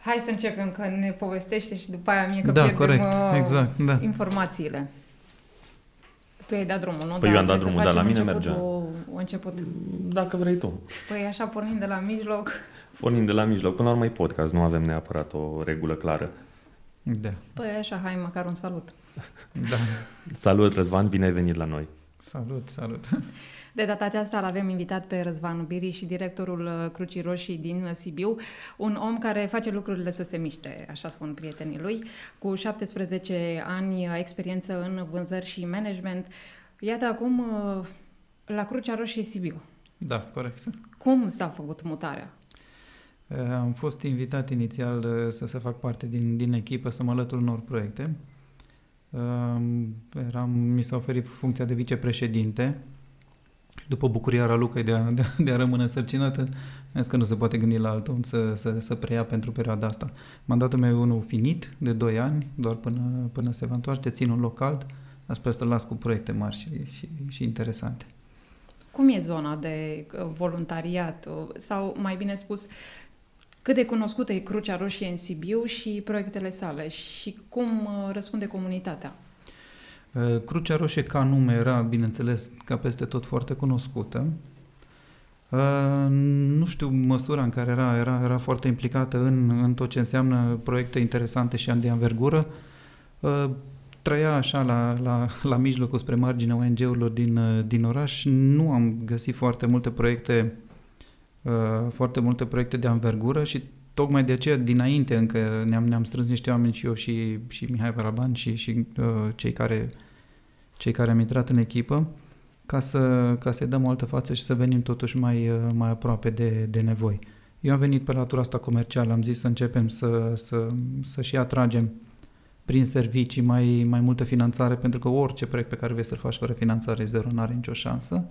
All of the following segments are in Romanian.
Hai să începem, că ne povestește și după aia mie că Da, pierdem corect, uh, exact, da. informațiile. Tu ai dat drumul, nu? Păi eu am dat trebuie să drumul, dar la facem mine începutul, început. Dacă vrei tu. Păi așa pornind de la mijloc. Pornind de la mijloc. Până la urmă e podcast, nu avem neapărat o regulă clară. Da, Păi așa, hai măcar un salut. da. Salut, Răzvan, bine ai venit la noi. Salut, salut. De data aceasta l-avem invitat pe Răzvan Biri și directorul uh, Crucii Roșii din Sibiu, un om care face lucrurile să se miște, așa spun prietenii lui, cu 17 ani uh, experiență în vânzări și management. Iată acum uh, la Crucea Roșie Sibiu. Da, corect. Cum s-a făcut mutarea? Uh, Am fost invitat inițial uh, să se fac parte din, din echipă, să mă alătur unor proiecte. Um, Eram, mi s-a oferit funcția de vicepreședinte. După bucuria Ralucăi de a, de, a, de a rămâne însărcinată, am zis că nu se poate gândi la alt om să, să, să preia pentru perioada asta. Mandatul meu e unul finit, de 2 ani, doar până, până se va întoarce, țin un loc cald, dar sper să las cu proiecte mari și, și, și interesante. Cum e zona de uh, voluntariat? uh, Sau, mai bine spus, cât de cunoscută e Crucea Roșie în Sibiu și proiectele sale? Și cum uh, răspunde comunitatea? Uh, Crucea Roșie ca nume era, bineînțeles, ca peste tot foarte cunoscută. Uh, Nu știu măsura în care era, era, era foarte implicată în, în tot ce înseamnă proiecte interesante și de anvergură. Uh, Trăia așa la, la, la mijlocul spre marginea ONG-urilor din, uh, din oraș. Nu am găsit foarte multe proiecte uh, foarte multe proiecte de anvergură și tocmai de aceea dinainte încă ne-am, ne-am strâns niște oameni și eu și, și Mihai Baraban și, și uh, cei, care, cei care am intrat în echipă ca, să, ca să-i dăm o altă față și să venim totuși mai, uh, mai aproape de, de nevoi. Eu am venit pe latura asta comercială, am zis să începem să, să, să și atragem prin servicii mai, mai multă finanțare, pentru că orice proiect pe care vrei să-l faci fără finanțare zero, nu are nicio șansă.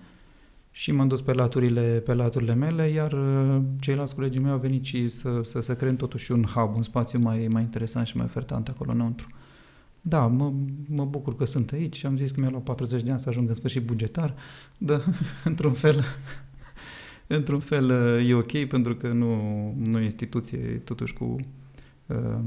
Și m-am dus pe laturile, pe laturile mele, iar uh, ceilalți colegii mei au venit și să, să, să creăm totuși un hub, un spațiu mai, mai interesant și mai ofertant acolo înăuntru. Da, mă, mă bucur că sunt aici și am zis că mi-a luat 40 de ani să ajung în sfârșit bugetar, dar într-un fel, într-un fel uh, e ok pentru că nu, nu e instituție e totuși cu uh,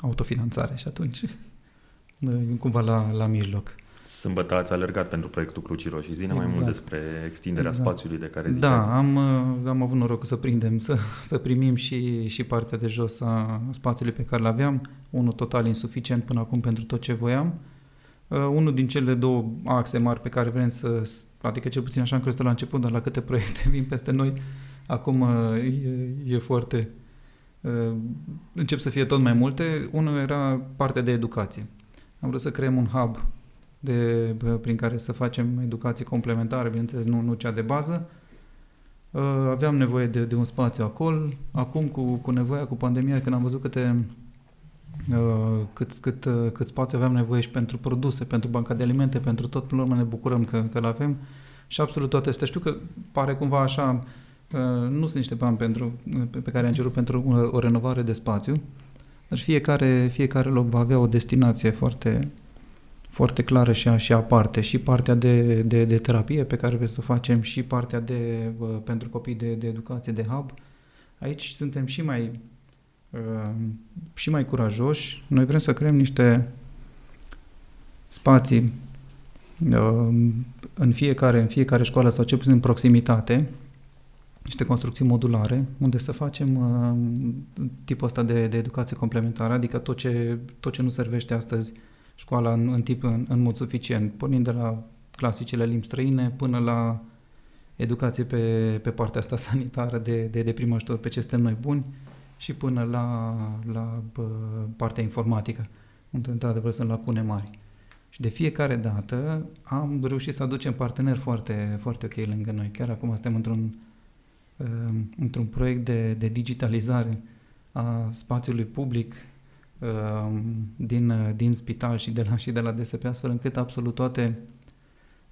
autofinanțare și atunci uh, e cumva la, la mijloc. Sâmbătă ați alergat pentru proiectul Crucii Roșii. Zine mai Exact. mult despre extinderea Exact. spațiului de care Da, ziceați. am, uh, am avut norocul să prindem, să, să primim și, și partea de jos a spațiului pe care l-aveam, unul total insuficient până acum pentru tot ce voiam. Uh, unul din cele două axe mari pe care vrem să, adică cel puțin așa am crezut la început, dar la câte proiecte vin peste noi, acum uh, e, e foarte... Uh, încep să fie tot mai multe. Unul era partea de educație. Am vrut să creăm un hub de, bă, prin care să facem educație complementară, bineînțeles nu, nu cea de bază. Uh, Aveam nevoie de, de un spațiu acolo. Acum, cu, cu nevoia, cu pandemia, când am văzut câte, uh, cât, cât, uh, cât spațiu aveam nevoie și pentru produse, pentru banca de alimente, pentru tot, până la urmă ne bucurăm că, că l-avem. Și absolut toate astea. Știu că pare cumva așa, uh, nu sunt niște bani pentru, pe, pe care am cerut pentru o, o renovare de spațiu, dar fiecare, fiecare loc va avea o destinație foarte, foarte clară și, și aparte. Și partea de, de, de terapie pe care vrem să o facem și partea de, uh, pentru copii de, de educație, de hub. Aici suntem și mai, uh, și mai curajoși. Noi vrem să creăm niște spații uh, în fiecare, în fiecare școală sau cel puțin în proximitate, niște construcții modulare, unde să facem uh, tipul ăsta de, de educație complementară, adică tot ce, tot ce nu servește astăzi școala în, în tip în, în mod suficient, pornind de la clasicele limbi străine până la educație pe, pe partea asta sanitară de, de, de prim ajutor, pe ce suntem noi buni și până la, la bă, partea informatică, unde într-adevăr sunt lacune mari. Și de fiecare dată am reușit să aducem parteneri foarte, foarte ok lângă noi. Chiar acum suntem într-un, uh, într-un proiect de, de digitalizare a spațiului public uh, din, uh, din spital și de la, și de la DSP, astfel încât absolut toate,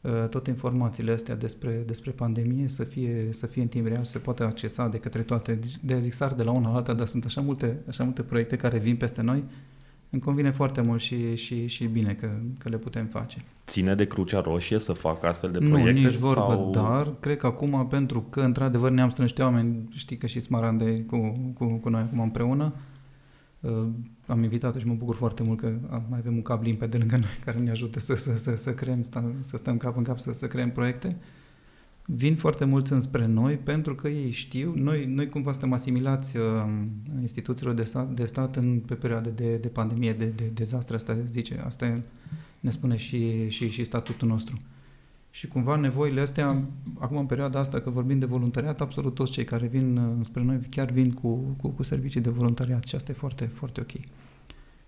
uh, toate informațiile astea despre, despre pandemie să fie, să fie în timp real, să poate accesa de către toate. Deci, De zic sar de la una la alta, dar sunt așa multe, așa multe proiecte care vin peste noi, îmi convine foarte mult și, și, și bine că, că le putem face. Ține de Crucea Roșie să facă astfel de nu, proiecte? Nu, nici vorbă, sau... dar cred că acum, pentru că într-adevăr ne-am strâns niște oameni, știi că și Smarande cu, cu, cu noi acum împreună, uh, am invitat și mă bucur foarte mult că mai avem un cap limpede lângă noi care ne ajută să, să, să, să creăm, să stăm cap în cap, să, să creăm proiecte. Uh, vin foarte mulți înspre noi pentru că ei știu, noi, noi cumva suntem asimilați uh, instituțiilor de stat, de stat în, pe perioade de, de pandemie, de, de dezastre, asta zice, asta ne spune și, și, și statutul nostru. Și cumva nevoile astea, acum în perioada asta, că vorbim de voluntariat, absolut toți cei care vin uh, spre noi chiar vin cu, cu, cu servicii de voluntariat și asta e foarte, foarte ok.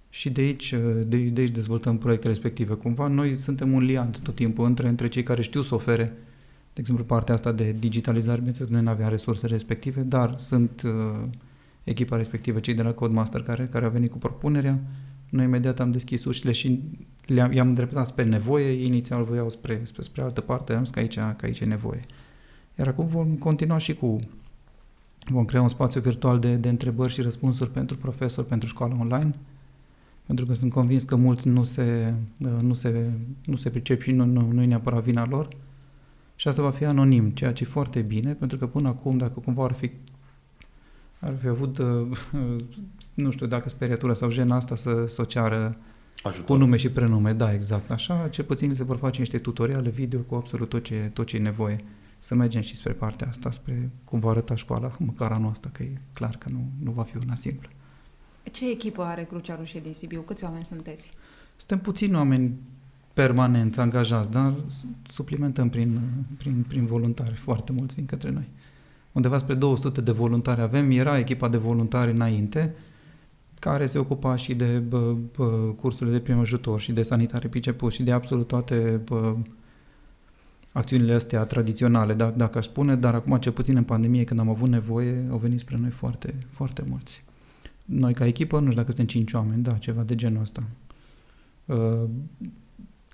Și de aici, uh, de, de aici dezvoltăm proiectele respective. Cumva noi suntem un liant tot timpul între, între cei care știu să ofere uh, de exemplu, partea asta de digitalizare, bineînțeles, noi nu aveam resursele respective, dar sunt uh, echipa respectivă, cei de la Codemaster care, care au venit cu propunerea. Noi imediat am deschis ușile și le-am, i-am îndreptat spre nevoie, inițial voiau spre, spre, spre altă parte, am zis că aici, că aici e nevoie. Iar acum vom continua și cu vom crea un spațiu virtual de, de întrebări și răspunsuri pentru profesori, pentru școală online, pentru că sunt convins că mulți nu se, uh, nu se, nu se pricep și nu, nu, nu e neapărat vina lor, și asta va fi anonim, ceea ce e foarte bine, pentru că până acum, dacă cumva ar fi ar fi avut, uh, nu știu dacă speriatura sau jena asta să, să o ceară Ajutor. cu nume și prenume, da, exact. Așa, ce puțin se vor face niște tutoriale video cu absolut tot ce, tot ce e nevoie. Să mergem și spre partea asta, spre cum va arăta școala, măcar anul ăsta, că e clar că nu, nu va fi una simplă. Ce echipă are Crucea Roșie din Sibiu? Câți oameni sunteți? Suntem puțini oameni permanent angajați, dar suplimentăm prin, prin, prin voluntari, foarte mulți vin către noi. Undeva spre 200 de voluntari avem, era echipa de voluntari înainte, care se ocupa și de bă, bă, cursurile de prim ajutor și de sanitare piceput și de absolut toate bă, acțiunile astea tradiționale, dacă, dacă aș spune, dar acum, ce puțin în pandemie, când am avut nevoie, au venit spre noi foarte, foarte mulți. Noi, ca echipă, nu știu dacă suntem 5 oameni, da, ceva de genul ăsta. Uh,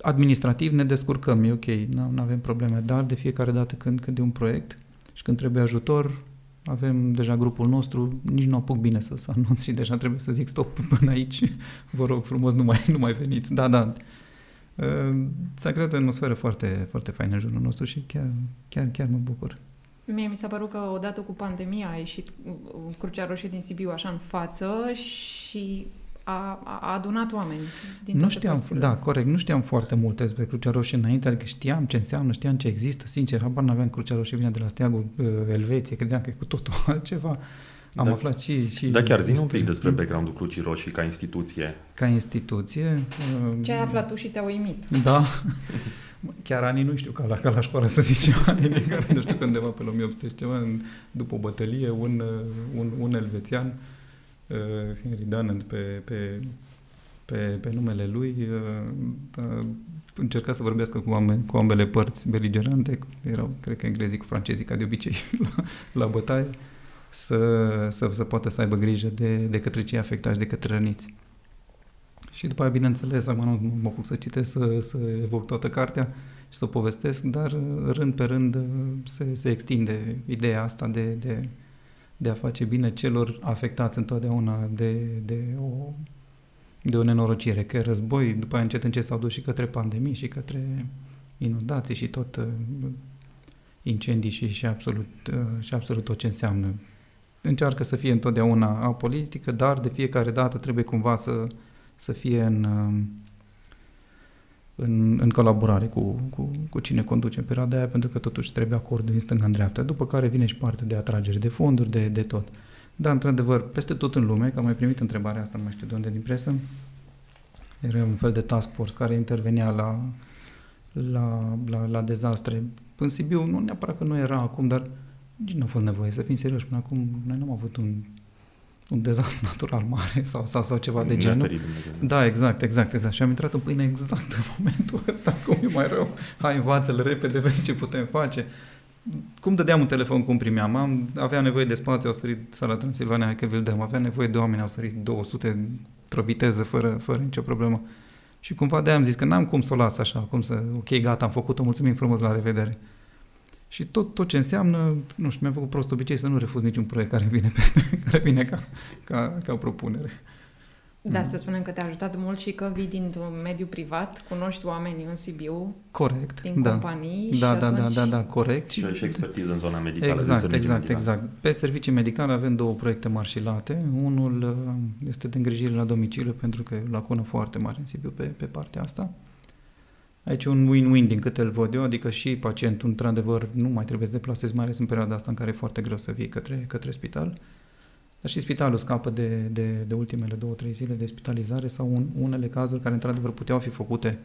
administrativ ne descurcăm, e ok, nu avem probleme, dar de fiecare dată când, când e un proiect și când trebuie ajutor, avem deja grupul nostru, nici nu apuc bine să, să anunț și deja trebuie să zic stop până aici, vă rog frumos, nu mai, nu mai veniți. Da, da, uh, s-a creat o atmosferă foarte, foarte faină în jurul nostru și chiar, chiar, chiar mă bucur. Mie mi s-a părut că odată cu pandemia a ieșit Crucea Roșie din Sibiu așa în față și a, a adunat oameni din Nu știam, părțile. da, corect, nu știam foarte multe despre Crucea Roșie înainte, adică știam ce înseamnă, știam ce există, sincer, habar n-aveam Crucea Roșie vine de la steagul uh, Elveție, credeam că e cu totul altceva. Am da, aflat și... și da, chiar zi un pic despre background-ul Crucii Roșii ca instituție. Ca instituție... Uh, ce ai aflat tu și te-a uimit? Da. Chiar anii nu știu, ca la, ca la școală să zicem, anii în care, nu știu, cândeva pe 1800 ceva, după bătălie, un, uh, un, un elvețian uh, uh, Henry Dunant pe, pe, pe, pe numele lui, uh, uh, încerca să vorbească cu, ambe, cu ambele părți beligerante, erau, cred că englezii cu francezii, ca de obicei, la, la bătaie, să, să, să poată să aibă grijă de, de către cei afectați, de către răniți. Și după aia, bineînțeles, acum nu mă apuc să citesc, să, să evoc toată cartea și să o povestesc, dar rând pe rând se, se extinde ideea asta de, de, de a face bine celor afectați întotdeauna de, de, o, de o nenorocire, că război, după aia încet încet s-au dus și către pandemii și către inundații și tot uh, incendii și, și, absolut, uh, și absolut tot ce înseamnă. Încearcă să fie întotdeauna apolitică, dar de fiecare dată trebuie cumva să, să fie în, uh, în, în colaborare cu, cu, cu cine conduce în perioada aia, pentru că totuși trebuie acord din stânga în dreapta, după care vine și partea de atragere de fonduri, de, de tot. Da, într-adevăr, peste tot în lume, că am mai primit întrebarea asta, nu mai știu de unde, din presă, era un fel de task force care intervenea la, la, la, la dezastre. În Sibiu, nu neapărat că nu era acum, dar nici nu a fost nevoie, să fim serioși, până acum noi nu am avut un un dezastru natural mare sau, sau, sau ceva de genul. Da, exact, exact, exact. Și am intrat în pâine exact în momentul ăsta, cum e mai rău. Hai, învață-l repede, vezi ce putem face. Cum dădeam un telefon, cum primeam? Am, avea nevoie de spațiu, au sărit sala Transilvania, că vi dăm. Avea nevoie de oameni, au sărit 200 într-o viteză, fără, fără nicio problemă. Și cumva de am zis că n-am cum să o las așa, cum să, ok, gata, am făcut-o, mulțumim frumos, la revedere. Și tot, tot ce înseamnă, nu știu, mi-am făcut prost obicei să nu refuz niciun proiect care vine peste, care vine ca, ca, ca propunere. Da, Mm. să spunem că te-a ajutat mult și că vii din mediul privat, cunoști oameni în Sibiu, Corect, din da. companii și Da, da, da, atunci... da, da, corect. Și ai și expertiză în zona medicală. de Exact, servicii exact, medicale. exact. Pe servicii medicale avem două proiecte mari și late. Unul uh, este de îngrijire la domiciliu, pentru că e o lacună foarte mare în Sibiu pe, pe partea asta. Aici e un win-win din câte îl văd eu, adică și pacientul, într-adevăr, nu mai trebuie să deplasezi, mai ales în perioada asta în care e foarte greu să vii către, către spital. Dar și spitalul scapă de, de, de ultimele două, trei zile de spitalizare sau un, unele cazuri care, într-adevăr, puteau fi făcute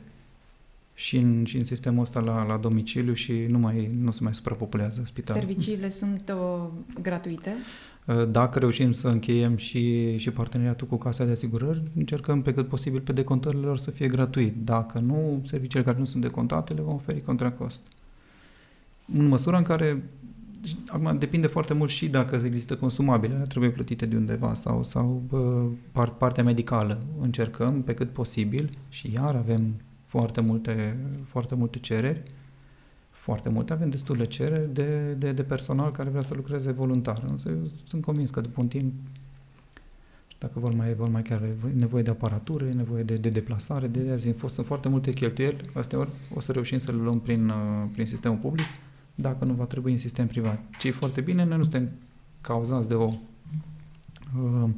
și în, și în sistemul ăsta la, la domiciliu și nu, mai, nu se mai suprapopulează spitalul. Serviciile sunt uh, gratuite? Dacă reușim să încheiem și, și parteneriatul cu Casa de Asigurări, încercăm pe cât posibil pe decontările lor să fie gratuit. Dacă nu, serviciile care nu sunt decontate le vom oferi contra cost. În măsura în care acum depinde foarte mult și dacă există consumabile, ele trebuie plătite de undeva sau, sau bă, par, partea medicală. Încercăm pe cât posibil și iar avem foarte multe, foarte multe cereri foarte multe, avem destule cereri de, de, de personal care vrea să lucreze voluntar. Însă eu sunt convins că după un timp, dacă vor mai, vor mai chiar e nevoie de aparatură, e nevoie de, de deplasare, de azi sunt foarte multe cheltuieli, astea ori o să reușim să le luăm prin, uh, prin sistemul public, dacă nu va trebui în sistem privat. Ce e foarte bine, noi nu suntem cauzați de o uh,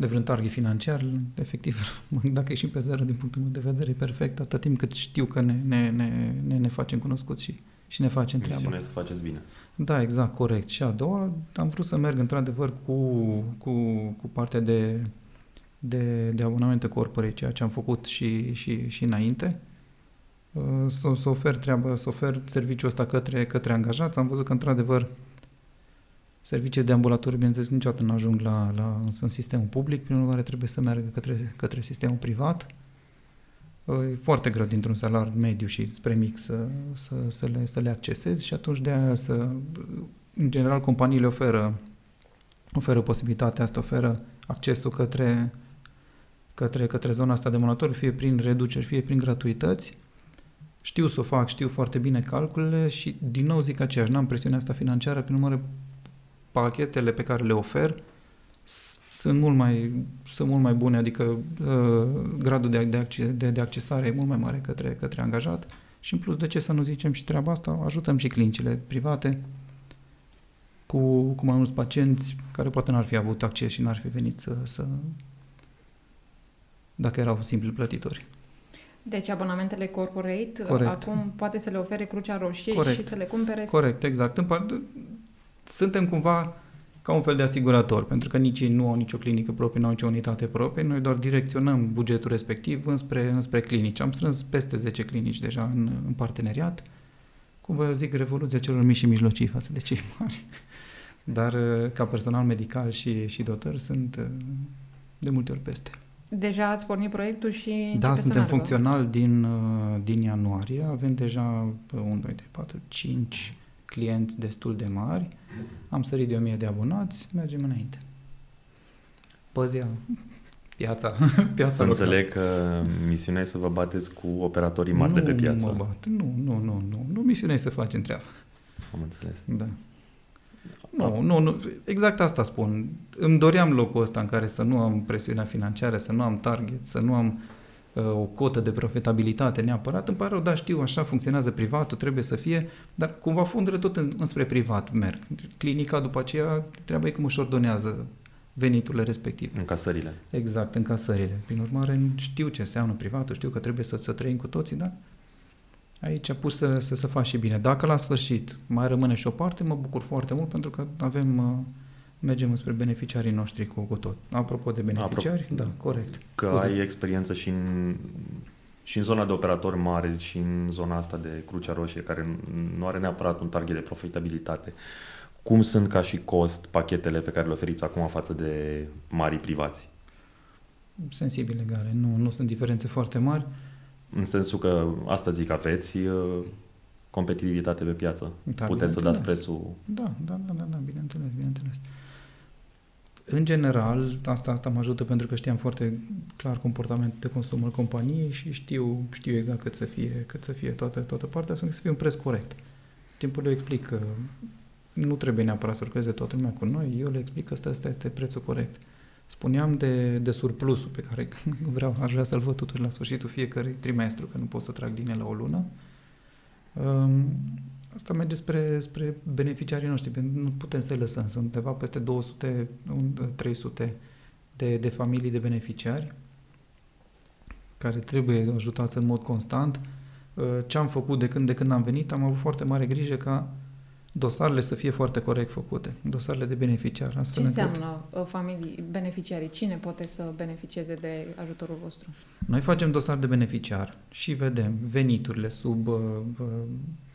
de vreun target financiar, efectiv, dacă ieșim pe zero din punctul meu de vedere, e perfect, atât timp cât știu că ne, ne, ne, ne, ne facem cunoscuți și, și ne facem treaba. Misiunea e să faceți bine. Da, exact, corect. Și a doua, am vrut să merg într-adevăr cu, cu, cu partea de, de, de abonamente corporate, ceea ce am făcut și, și, și înainte. Uh, Să, să ofer treabă, să ofer serviciul ăsta către, către angajați. Am văzut că într-adevăr servicii de ambulatoriu, bineînțeles, niciodată nu ajung la, la, în sistemul public, prin urmare trebuie să meargă către, către sistemul privat. E foarte greu dintr-un salar mediu și spre mic să, să, să, le, să le accesezi și atunci de aia să, în general, companiile oferă, oferă posibilitatea asta, oferă accesul către, către, către zona asta de ambulatoriu, fie prin reduceri, fie prin gratuități. Știu să o fac, știu foarte bine calculele și din nou zic aceeași, n-am presiunea asta financiară, prin urmare pachetele pe care le ofer sunt mult mai, sunt mult mai bune, adică uh, gradul de, de, acces, de, de accesare e mult mai mare către, către angajat și în plus de ce să nu zicem și treaba asta, ajutăm și clinicile private cu, cu mai mulți pacienți care poate n-ar fi avut acces și n-ar fi venit să, să dacă erau simpli plătitori. Deci abonamentele corporate Corect. acum poate să le ofere Crucea Roșie Corect. și să le cumpere Corect, exact. În part, suntem cumva ca un fel de asigurator, pentru că nici ei nu au nicio clinică proprie, nu au nicio unitate proprie, noi doar direcționăm bugetul respectiv înspre, înspre clinici. Am strâns peste 10 clinici deja în, în parteneriat, cum vă zic, revoluția celor mici și mijlocii față de cei mari. Dar ca personal medical și, și dotări sunt de multe ori peste. Deja ați pornit proiectul și Da, să suntem meargă. funcțional din, din ianuarie, avem deja 1, 2, 3, 4, 5 clienți destul de mari, am sărit de 1000 de abonați, mergem înainte. Păzia, piața, piața Să locală. înțeleg că misiunea e să vă bateți cu operatorii mari de pe piață. Nu mă bat, nu, nu, nu, nu, nu, misiunea e să facem treaba. Am înțeles. Da. Nu, nu, nu, exact asta spun. Îmi doream locul ăsta în care să nu am presiunea financiară, să nu am target, să nu am uh, o cotă de profitabilitate neapărat. Îmi pare rău, da, știu, așa funcționează privatul, trebuie să fie, dar cumva fondurile tot în, înspre privat merg. Clinica după aceea treaba e cum își ordonează veniturile respective. Încasările. Exact, încasările. Prin urmare, știu ce înseamnă privatul, știu că trebuie să, să trăim cu toții, dar aici a pus să, să, să faci și bine. Dacă la sfârșit mai rămâne și o parte, mă bucur foarte mult pentru că avem, uh, mergem spre beneficiarii noștri cu, cu tot. Apropo de beneficiari, Apropo. da, corect. Că Scuze. ai experiență și în, și în zona de operatori mari și în zona asta de Crucea Roșie, care nu are neapărat un target de profitabilitate. Cum sunt ca și cost pachetele pe care le oferiți acum față de mari privați? Sensibil legale, nu, nu sunt diferențe foarte mari. În sensul că, asta zic, aveți uh, competitivitate pe piață. Da, Puteți să dați bineînțeles. prețul. Da, da, da, da, da, bineînțeles, bineînțeles. În general, asta, asta mă ajută pentru că știam foarte clar comportamentul de consum al companiei și știu, știu exact cât să fie, cât să fie toată, toată partea, să fie un preț corect. Timpul le explic că nu trebuie neapărat să lucreze toată lumea cu noi, eu le explic că ăsta, ăsta este prețul corect. Spuneam de, de surplusul pe care vreau, aș vrea să-l văd totuși la sfârșitul fiecărui trimestru, că nu pot să trag linie la o lună. Um, asta merge spre, spre beneficiarii noștri, pentru că nu putem să-i lăsăm. Sunt undeva peste 200, 300 de, de familii de beneficiari care trebuie ajutați în mod constant. Uh, ce am făcut de când, de când am venit, am avut foarte mare grijă ca dosarele să fie foarte corect făcute, dosarele de beneficiar. Astfel Ce înseamnă încât... Uh, familii, beneficiarii? Cine poate să beneficieze de ajutorul vostru? Noi facem dosar de beneficiar și vedem veniturile sub, uh,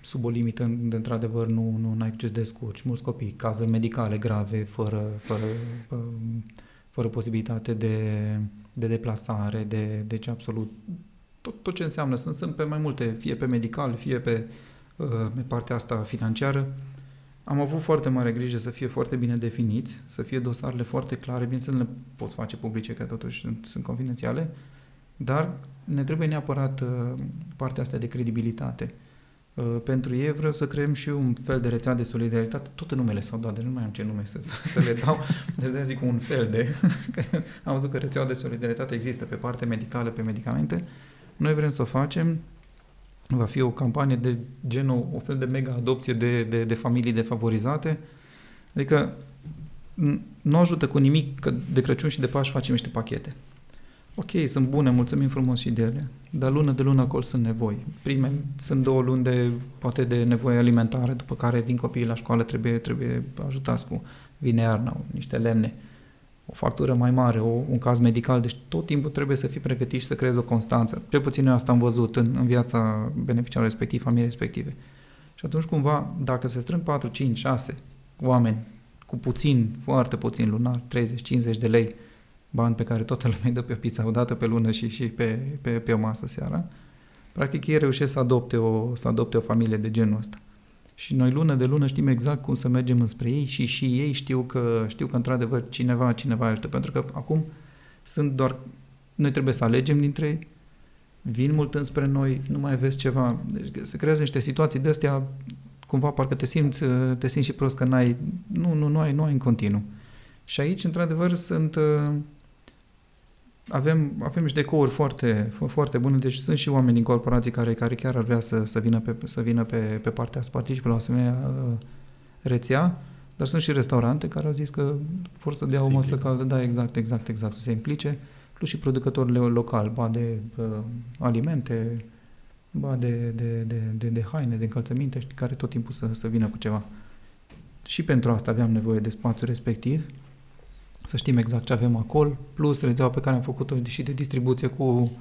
sub o limită de într-adevăr nu, nu ai acces de descurci. Mulți copii, cazuri medicale grave, fără, fără, fără posibilitate de, de deplasare, de, deci absolut tot, tot ce înseamnă. Sunt, sunt pe mai multe, fie pe medical, fie pe, uh, pe partea asta financiară. Am avut foarte mare grijă să fie foarte bine definiți, să fie dosarele foarte clare, bineînțeles nu le poți face publice, că totuși sunt, sunt confidențiale, dar ne trebuie neapărat uh, partea asta de credibilitate. Uh, pentru ei vreau să creăm și un fel de rețea de solidaritate. Toate numele s-au dat, deci nu mai am ce nume să, să, să le dau. Deci de zic un fel de... am văzut că rețeaua de solidaritate există pe parte medicală, pe medicamente. Noi vrem să o facem. Va fi o campanie de genul, o fel de mega adopție de, de, de familii defavorizate. Adică nu ajută cu nimic că de Crăciun și de Paști facem niște pachete. Ok, sunt bune, mulțumim frumos și de ele, dar lună de lună acolo sunt nevoi. Prime sunt două luni de, poate de nevoie alimentare, după care vin copiii la școală, trebuie, trebuie ajutați cu vine iarna, niște lemne, o factură mai mare, o, un caz medical, deci tot timpul trebuie să fii pregătit și să creezi o constanță. Cel puțin eu asta am văzut în, în viața beneficiarului respectiv, familiei respective. Și atunci cumva, dacă se strâng 4, 5, 6 oameni cu puțin, foarte puțin lunar, 30-50 de lei, bani pe care toată lumea îi dă pe o pizza o dată pe lună și, și pe, pe, pe o masă seara, practic ei reușesc să adopte, o, să adopte o familie de genul ăsta. Și noi lună de lună știm exact cum să mergem înspre ei și și ei știu că, știu că într-adevăr cineva, cineva ajută. Pentru că acum sunt doar, noi trebuie să alegem dintre ei, vin mult înspre noi, nu mai vezi ceva. Deci se creează niște situații de astea, cumva parcă te simți, te simți și prost că n-ai, nu, nu, nu ai, nu ai în continuu. Și aici, într-adevăr, sunt, avem, avem niște decouri foarte, foarte bune, deci sunt și oameni din corporații care, care chiar ar vrea să, să vină, pe, să vină pe, pe partea să participe la o asemenea uh, rețea, dar sunt și restaurante care au zis că vor să dea o masă caldă, da, exact, exact, exact, să se implice, plus și producătorile locali, ba de uh, alimente, ba de, de, de, de, de haine, de încălțăminte, care tot timpul să, să vină cu ceva. Și pentru asta aveam nevoie de spațiu respectiv, să știm exact ce avem acolo, plus rețeaua pe care am făcut-o și de distribuție cu,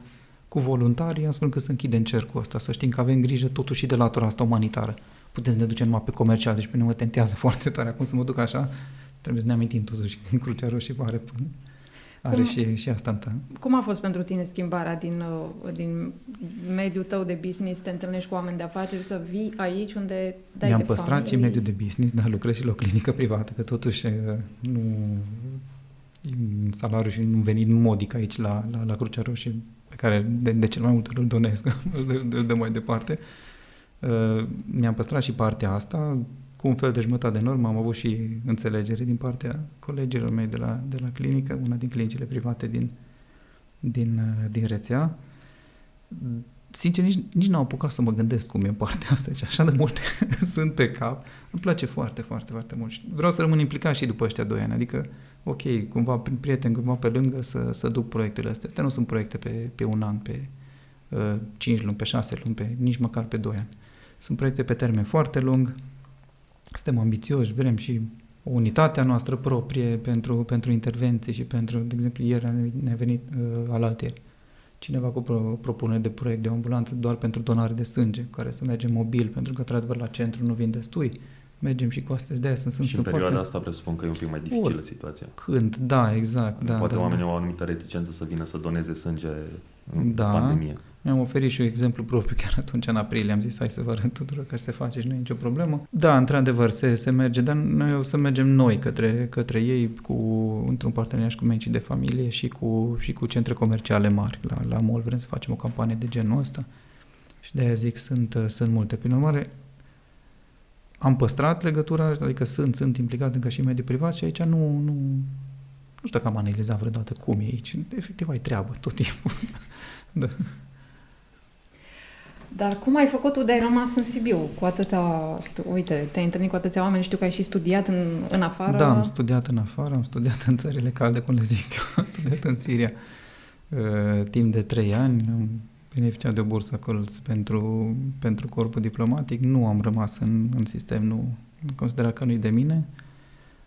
cu voluntarii, astfel că să închidem cercul ăsta, să știm că avem grijă totuși și de latura asta umanitară. Putem să ne ducem numai pe comercial, deci pe mine mă tentează foarte tare acum să mă duc așa, trebuie să ne amintim totuși că Crucea Roșie are, are cum, și, și asta ta. Cum a fost pentru tine schimbarea din, uh, din mediul tău de business, te întâlnești cu oameni de afaceri, să vii aici unde dai Mi-am de păstrat familie? și mediul de business, dar lucrez și la o clinică privată, că totuși uh, nu salariu și un venit modic aici la, la, la Crucea Roșie, pe care de, de cel mai multe ori îl donesc, de, de, de mai departe. Uh, mi-am păstrat și partea asta, cu un fel de jumătate de normă, am avut și înțelegere din partea colegilor mei de la, de la clinică, una din clinicile private din, din, uh, din rețea. Sincer, nici, nici n-am apucat să mă gândesc cum e partea asta, deci așa de multe sunt pe cap. Îmi place foarte, foarte, foarte mult. Și vreau să rămân implicat și după ăștia doi ani, adică ok, cumva prin prieteni, cumva pe lângă să, să duc proiectele astea. Astea nu sunt proiecte pe, pe un an, pe uh, 5 luni, pe 6 luni, pe, nici măcar pe 2 ani. Sunt proiecte pe termen foarte lung, suntem ambițioși, vrem și o unitate a noastră proprie pentru, pentru intervenții și pentru, de exemplu, ieri ne-a venit uh, alaltieri cineva cu pro, propunere de proiect de o ambulanță doar pentru donare de sânge, care să mergem mobil, pentru că, într-adevăr, la centru nu vin destui mergem și cu astea de aia sunt, sunt Și în perioada foarte... asta presupun că e un pic mai dificilă situația. Când, da, exact. Da, Poate da, oamenii da. au o anumită reticență să vină să doneze sânge în da. pandemie. Mi-am oferit și un exemplu propriu chiar atunci în aprilie. Am zis hai să vă arăt tuturor că se face și nu e nicio problemă. Da, într-adevăr, se, se merge, dar noi o să mergem noi către, către ei cu, într-un parteneriat cu medicii de familie și cu, și cu centre comerciale mari. La, la MOL vrem să facem o campanie de genul ăsta. Și de aia zic, sunt, sunt multe. Prin urmare, am păstrat legătura, adică sunt, sunt implicat încă și în mediul privat și aici nu, nu, Nu știu dacă am analizat vreodată cum e aici. Efectiv ai treabă tot timpul. da. Dar cum ai făcut tu de ai rămas în Sibiu cu atâta... Uite, te-ai întâlnit cu atâția oameni, știu că ai și studiat în, în afară. Da, am studiat în afară, am studiat în țările calde, cum le zic eu, am studiat în Siria uh, timp de trei ani, am beneficiat de o bursă acolo pentru, pentru corpul diplomatic, nu am rămas în, în sistem, nu considera că nu-i de mine.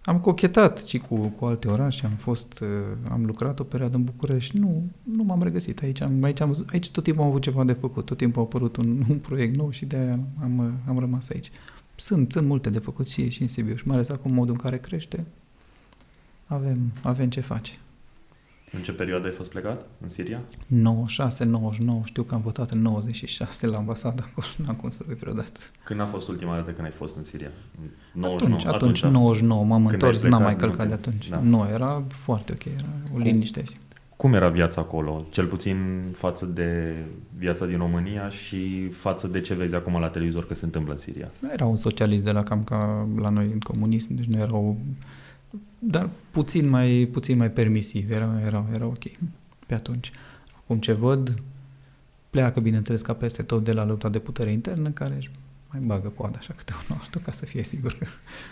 Am cochetat și cu, cu alte orașe, am fost, uh, am lucrat o perioadă în București, nu, nu m-am regăsit aici, am, aici, am, aici tot timpul am avut ceva de făcut, tot timpul a apărut un, un proiect nou și de-aia am, am rămas aici. Sunt, sunt multe de făcut și, și în Sibiu și mai ales acum modul în care crește, avem, avem ce face. În ce perioadă ai fost plecat? În Siria? 96, 99, știu că am votat în 96 la ambasada acolo, n-am cum să uit vreodată. Când a fost ultima dată când ai fost în Siria? 99, atunci, atunci, atunci 99, m-am întors, n-am mai călcat de atunci. Da. Nu, era foarte ok, era o liniște. Cum era viața acolo? Cel puțin față de viața din România și față de ce vezi acum la televizor că se întâmplă în Siria? Era un socialist de la cam ca la noi în comunism, deci nu era o dar puțin mai, puțin mai permisiv, era, era, era ok pe atunci. Acum ce văd, pleacă, bineînțeles, ca peste tot de la lupta de putere internă, care își mai bagă coada așa câte unul altul ca să fie sigur că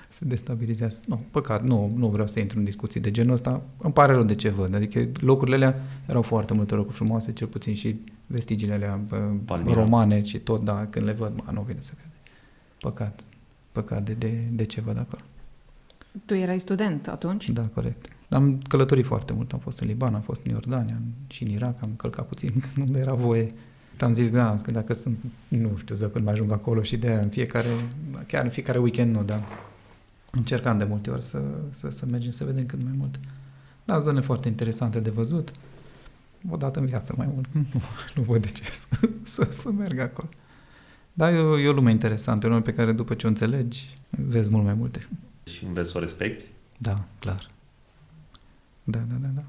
se destabilizează. Nu, păcat, nu, nu vreau să intru în discuții de genul ăsta. Îmi pare rău de ce văd. Adică locurile alea erau foarte multe locuri frumoase, cel puțin și vestigiile alea Palmira. romane și tot, da, când le văd, mă, nu vine să crede. Păcat, păcat de, de, de ce văd acolo. Tu erai student atunci? Da, corect. Am călătorit foarte mult. Am fost în Liban, am fost în Iordania și în Irak, am călcat puțin când nu era voie. Am zis, da, că dacă sunt, nu știu, să când mai ajung acolo și de în fiecare, chiar în fiecare weekend nu, dar încercam de multe ori să, să, să mergem să vedem cât mai mult. Da, zone foarte interesante de văzut. O dată în viață mai mult. Nu, nu văd de ce să, să, să merg acolo. Dar e o, e o lume interesantă, o lume pe care după ce o înțelegi, vezi mult mai multe. Și înveți să o respecti? Da, clar. Da, da, da, da.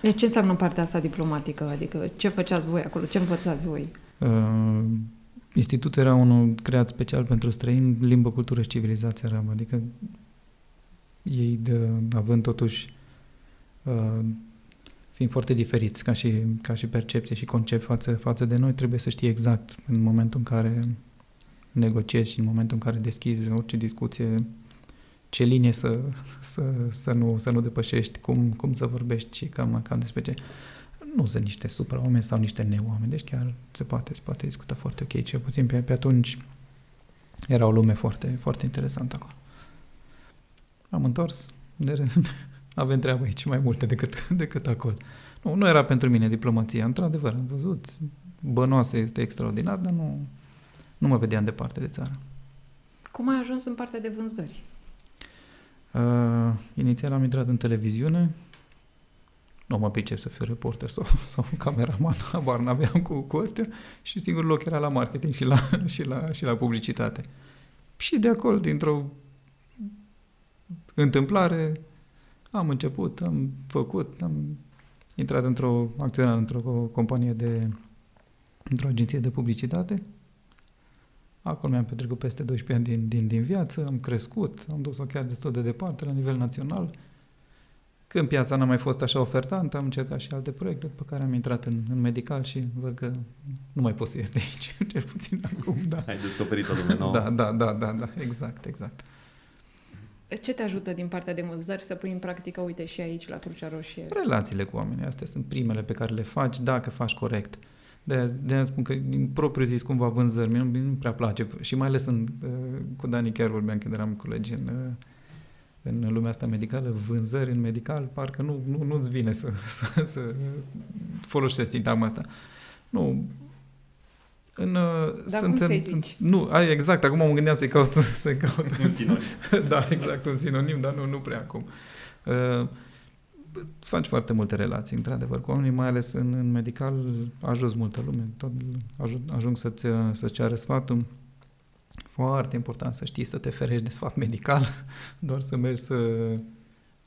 De ce înseamnă partea asta diplomatică? Adică ce făceați voi acolo? Ce învățați voi? Uh, institutul era unul creat special pentru străini, limbă, cultură și civilizație arabă. Adică ei, de, având totuși, uh, fiind foarte diferiți ca și, ca și percepție și concept față, față de noi, trebuie să știi exact în momentul în care negociezi și în momentul în care deschizi orice discuție ce linie să, să, să, nu, să nu depășești, cum, cum să vorbești și cam, cam despre ce. Nu sunt niște supra-oameni sau niște neoameni, deci chiar se poate, se poate discuta foarte ok, cel puțin pe, pe atunci era o lume foarte, foarte interesantă acolo. Am întors, de, avem treabă aici mai multe decât, decât acolo. Nu, nu era pentru mine diplomația, într-adevăr, am văzut, bănoasă este extraordinar, dar nu, nu mă vedeam departe de țară. Cum ai ajuns în partea de vânzări? Uh, inițial am intrat în televiziune, nu mă pricep să fiu reporter sau, sau cameraman, abar n-aveam cu, cu astea. Și singurul loc era la marketing și la, și la, și la publicitate. Și de acolo, dintr-o întâmplare, am început, am făcut, am intrat într-o, acționat într-o companie de, într-o agenție de publicitate Acolo mi-am petrecut peste 12 ani din, din, din viață, am crescut, am dus-o chiar destul de departe la nivel național. Când piața n-a mai fost așa ofertantă, am încercat și alte proiecte pe care am intrat în, în medical și văd că nu mai pot să ies de aici, cel puțin acum, da. Ai descoperit o lume nouă. Da, da, da, da, da, exact, exact. Ce te ajută din partea de vânzări să pui în practică, uite, și aici la Crucea Roșie? Relațiile cu oamenii, astea sunt primele pe care le faci dacă faci corect. Uh, de de spun că din propriu zis cumva vânzări, mie nu, nu prea place și mai ales în, uh, cu Dani chiar vorbeam când eram colegi în, uh, în lumea asta medicală, vânzări în medical, parcă nu, nu, nu-ți vine să, să, să folosești sintagma asta. Nu, în, uh, Dar sunt, cum în, sunt, Nu, ai, exact, acum mă gândeam să-i caut, să caut un sinonim. da, exact, un sinonim, dar nu, nu prea acum. Uh, îți faci foarte multe relații, într-adevăr, cu oamenii, mai ales în, în medical, ajuns multă lume, tot ajung, ajung să-ți, să ceară sfatul. Foarte important să știi să te ferești de sfat medical, doar să mergi să...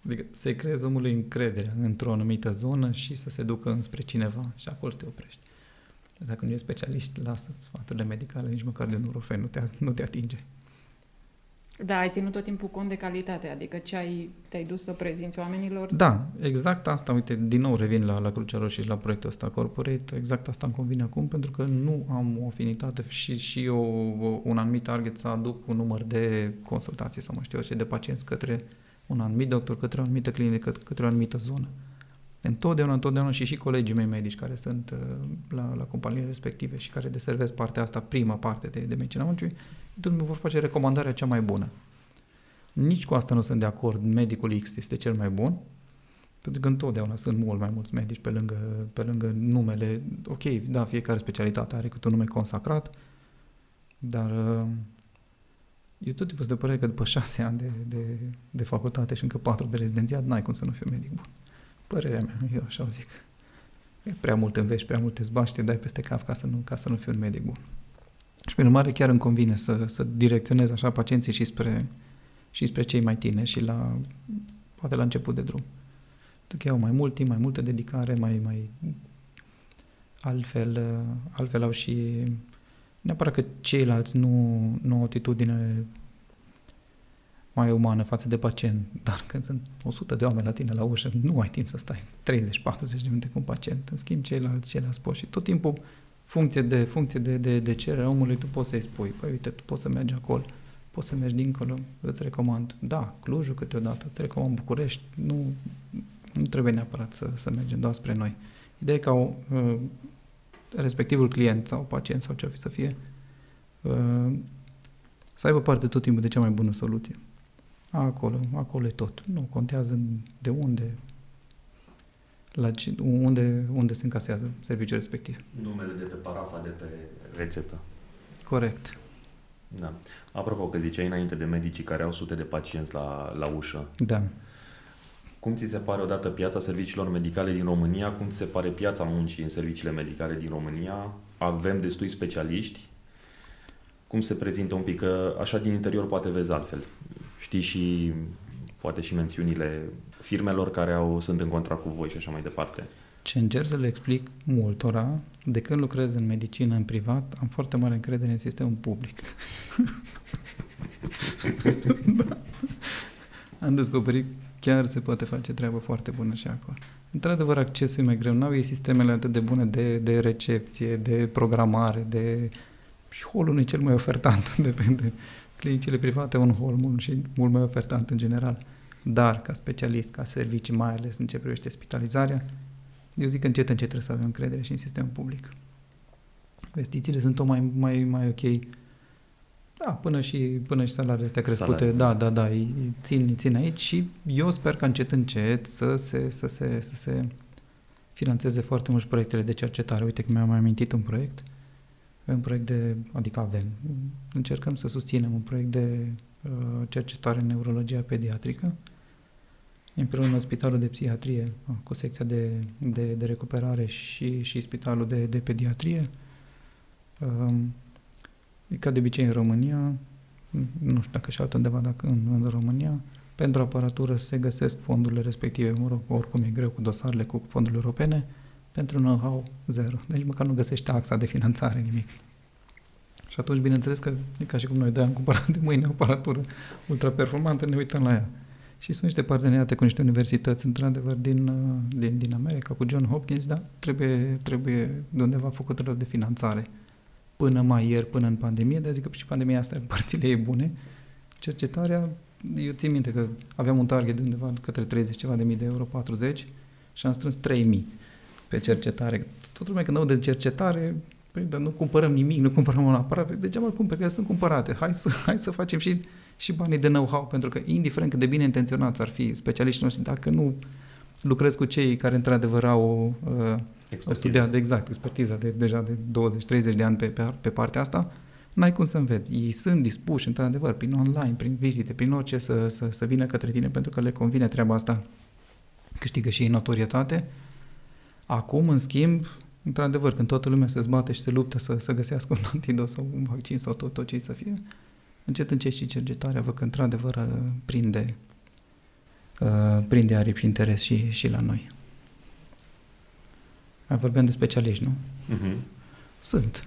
Adică să-i creezi omului încredere într-o anumită zonă și să se ducă înspre cineva și acolo să te oprești. Dacă nu ești specialist, lasă sfaturile medicale, nici măcar de un urofen nu te, nu te atinge. Da, ai ținut tot timpul cont de calitate, adică ce ai, te-ai dus să prezinți oamenilor? Da, exact asta, uite, din nou revin la, la Crucea Roșie și la proiectul ăsta corporate, exact asta îmi convine acum, pentru că nu am o afinitate și, și o, o, un anumit target să aduc un număr de consultații sau mă știu ce, de pacienți către un anumit doctor, către o anumită clinică, către o anumită zonă. Întotdeauna, întotdeauna și și colegii mei medici care sunt uh, la, la companiile respective și care deservesc partea asta, prima parte de, de medicina muncii, îmi vor face recomandarea cea mai bună. Nici cu asta nu sunt de acord, medicul X este cel mai bun, pentru că întotdeauna sunt mult mai mulți medici pe lângă, pe lângă numele, ok, da, fiecare specialitate are câte un nume consacrat, dar uh, eu tot timpul sunt de părere că după șase ani de, de, de facultate și încă patru de rezidențiat, n-ai cum să nu fiu medic bun. Părerea mea, eu așa o zic. E prea mult înveți, prea multe zbași, te dai peste cap ca să nu, ca să nu fiu un medic bun. Și pe urmare chiar îmi convine să, să direcționez așa pacienții și spre, și spre cei mai tineri și la, poate la început de drum. Pentru că iau mai mult timp, mai multă dedicare, mai, mai altfel, altfel au și neapărat că ceilalți nu, nu au o atitudine mai umană față de pacient, dar când sunt 100 de oameni la tine la ușă, nu ai timp să stai 30-40 de minute cu un pacient, în schimb ceilalți, ceilalți poți și tot timpul funcție de, funcție de, de, de cerere omului, tu poți să-i spui, păi uite, tu poți să mergi acolo, poți să mergi dincolo, îți recomand, da, Clujul câteodată, îți recomand București, nu, nu trebuie neapărat să, să mergem doar spre noi. Ideea e ca o, uh, respectivul client sau pacient sau ce fi să fie, uh, să aibă parte tot timpul de cea mai bună soluție. Acolo, acolo e tot. Nu contează de unde, la ce, unde, unde se încasează serviciul respectiv. Numele de pe parafa, de pe rețetă. Corect. Da. Apropo că ziceai înainte de medicii care au sute de pacienți la, la ușă. Da. Cum ți se pare odată piața serviciilor medicale din România? Cum ți se pare piața muncii în serviciile medicale din România? Avem destui specialiști? Cum se prezintă un pic? Că așa din interior poate vezi altfel. Știi și poate și mențiunile firmelor care au, sunt în contract cu voi și așa mai departe. Ce încerc să le explic multora, de când lucrez în medicină în privat, am foarte mare încredere în sistemul public. da. Am descoperit chiar se poate face treabă foarte bună și acolo. Într-adevăr, accesul e mai greu. N-au ei sistemele atât de bune de, de recepție, de programare, de... Și holul nu e cel mai ofertant, depinde. Clinicile private au un hol mult și mult mai ofertant în general. Dar, ca specialist, ca servicii, mai ales în ce privește spitalizarea, eu zic că încet, încet trebuie să avem încredere și în sistemul public. Investițiile sunt tot mai, mai, mai ok. Da, până și, până și salariile astea crescute, Salarii. da, da, da, îi țin, îi țin aici și eu sper că încet, încet să se, să se, să se finanțeze foarte mult proiectele de cercetare. Uite că mi-am mai amintit un proiect, un proiect de, adică avem, încercăm să susținem un proiect de uh, cercetare în neurologia pediatrică, împreună Spitalul de Psihiatrie cu secția de, de, de recuperare și, și Spitalul de, de Pediatrie. Um, ca de obicei în România, nu știu dacă și altundeva dacă în, în România, pentru aparatură se găsesc fondurile respective, mă rog, oricum e greu cu dosarele cu fondurile europene, pentru know-how zero. Deci măcar nu găsești taxa de finanțare, nimic. Și atunci, bineînțeles că e ca și cum noi doi am cumpărat de mâine o aparatură ultra performantă, ne uităm la ea. Și sunt niște parteneriate cu niște universități, într-adevăr, din, uh, din, din America, cu John Hopkins, dar trebuie, trebuie de undeva făcut rost de finanțare. Până mai ieri, până în pandemie, dar zic că și pandemia asta, părțile ei bune. Cercetarea, eu țin minte că aveam un target de undeva către 30 ceva de mii de euro, 40, și am strâns 3000 pe cercetare. Tot lumea când de cercetare, păi, dar nu cumpărăm nimic, nu cumpărăm un aparat, degeaba îl cumperi, că sunt cumpărate. Hai să, hai să facem și și banii de know-how, pentru că indiferent cât de bine intenționați ar fi specialiștii noștri, dacă nu lucrezi cu cei care într-adevăr au uh, o studiat, exact, expertiza de deja de 20-30 de ani pe, pe, pe partea asta, n-ai cum să înveți. Ei sunt dispuși, într-adevăr, prin online, prin vizite, prin orice, să, să, să vină către tine, pentru că le convine treaba asta. Câștigă și ei notorietate. Acum, în schimb, într-adevăr, când toată lumea se zbate și se luptă să, să găsească un antidot sau un vaccin sau tot, tot ce să fie, încet, încet și cercetarea văd că într-adevăr uh, prinde, uh, prinde aripi și interes și, și la noi. Mai vorbeam de specialiști, nu? Uh-huh. Sunt.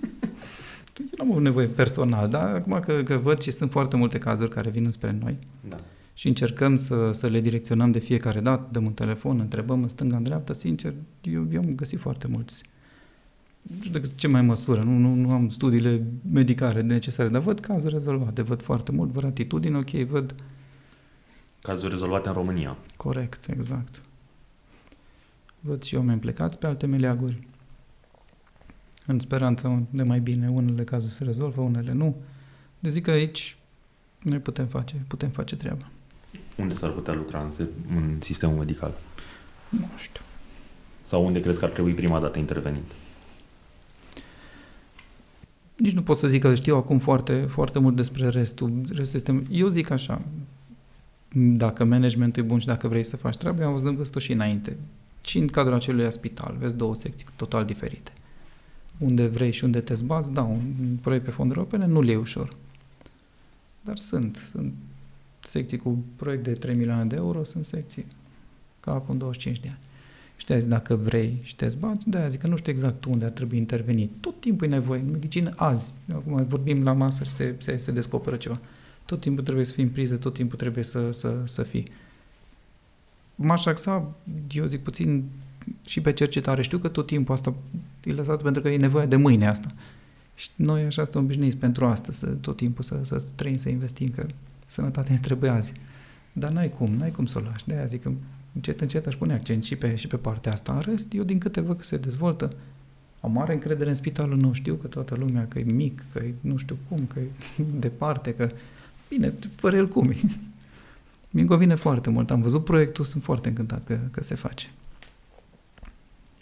eu nu am avut nevoie personal, dar acum că, că văd și sunt foarte multe cazuri care vin spre noi Da. Și încercăm să, să le direcționăm de fiecare dată, dăm un telefon, întrebăm în stânga, în dreapta, sincer, eu, eu am găsit foarte mulți. Nu știu de ce mai măsură, nu, nu, nu am studiile medicale necesare, dar văd cazuri rezolvate, văd foarte mult, văd atitudine, ok, văd Cazuri rezolvate în România. corect, exact. Văd și oameni plecați pe alte meleaguri, în speranța de mai bine, unele cazuri se rezolvă, unele nu. Deci zic că aici noi putem face, putem face treaba. Unde s-ar putea lucra în, se- în sistemul medical? Nu știu. Sau unde crezi că ar trebui prima dată intervenit? Nici nu pot să zic că știu acum foarte, foarte mult despre restul. restul este, eu zic așa, dacă managementul e bun și dacă vrei să faci treaba, am văzut văzut și înainte. Și în cadrul acelui spital, vezi două secții total diferite. Unde vrei și unde te zbați, da, un proiect pe fonduri europene nu le e ușor. Dar sunt, sunt secții cu proiect de 3 milioane de euro, sunt secții ca acum 25 de ani. Și de dacă vrei și te zbați, de-aia zic că nu știu exact unde ar trebui intervenit. Tot timpul e nevoie. În medicină, azi, acum vorbim la masă și se, se, se descoperă ceva. Tot timpul trebuie să fii în priză, tot timpul trebuie să, să, să fii. M-aș axa, eu zic puțin, și pe cercetare. Știu că tot timpul asta e lăsat pentru că e nevoie de mâine asta. Și noi așa suntem obișnuiți pentru asta, să tot timpul să, să trăim, să investim, că sănătatea ne trebuie azi. Dar n-ai cum, n-ai cum să o lași. De-aia zic că încet, încet aș pune accent și pe, și pe partea asta. În rest, eu din câte văd că se dezvoltă, am mare încredere în spitalul nou. Știu că toată lumea, că e mic, că e nu știu cum, că e departe, că... Bine, fără el cum e. Mi-mi convine foarte mult. Am văzut proiectul, sunt foarte încântat că, că se face.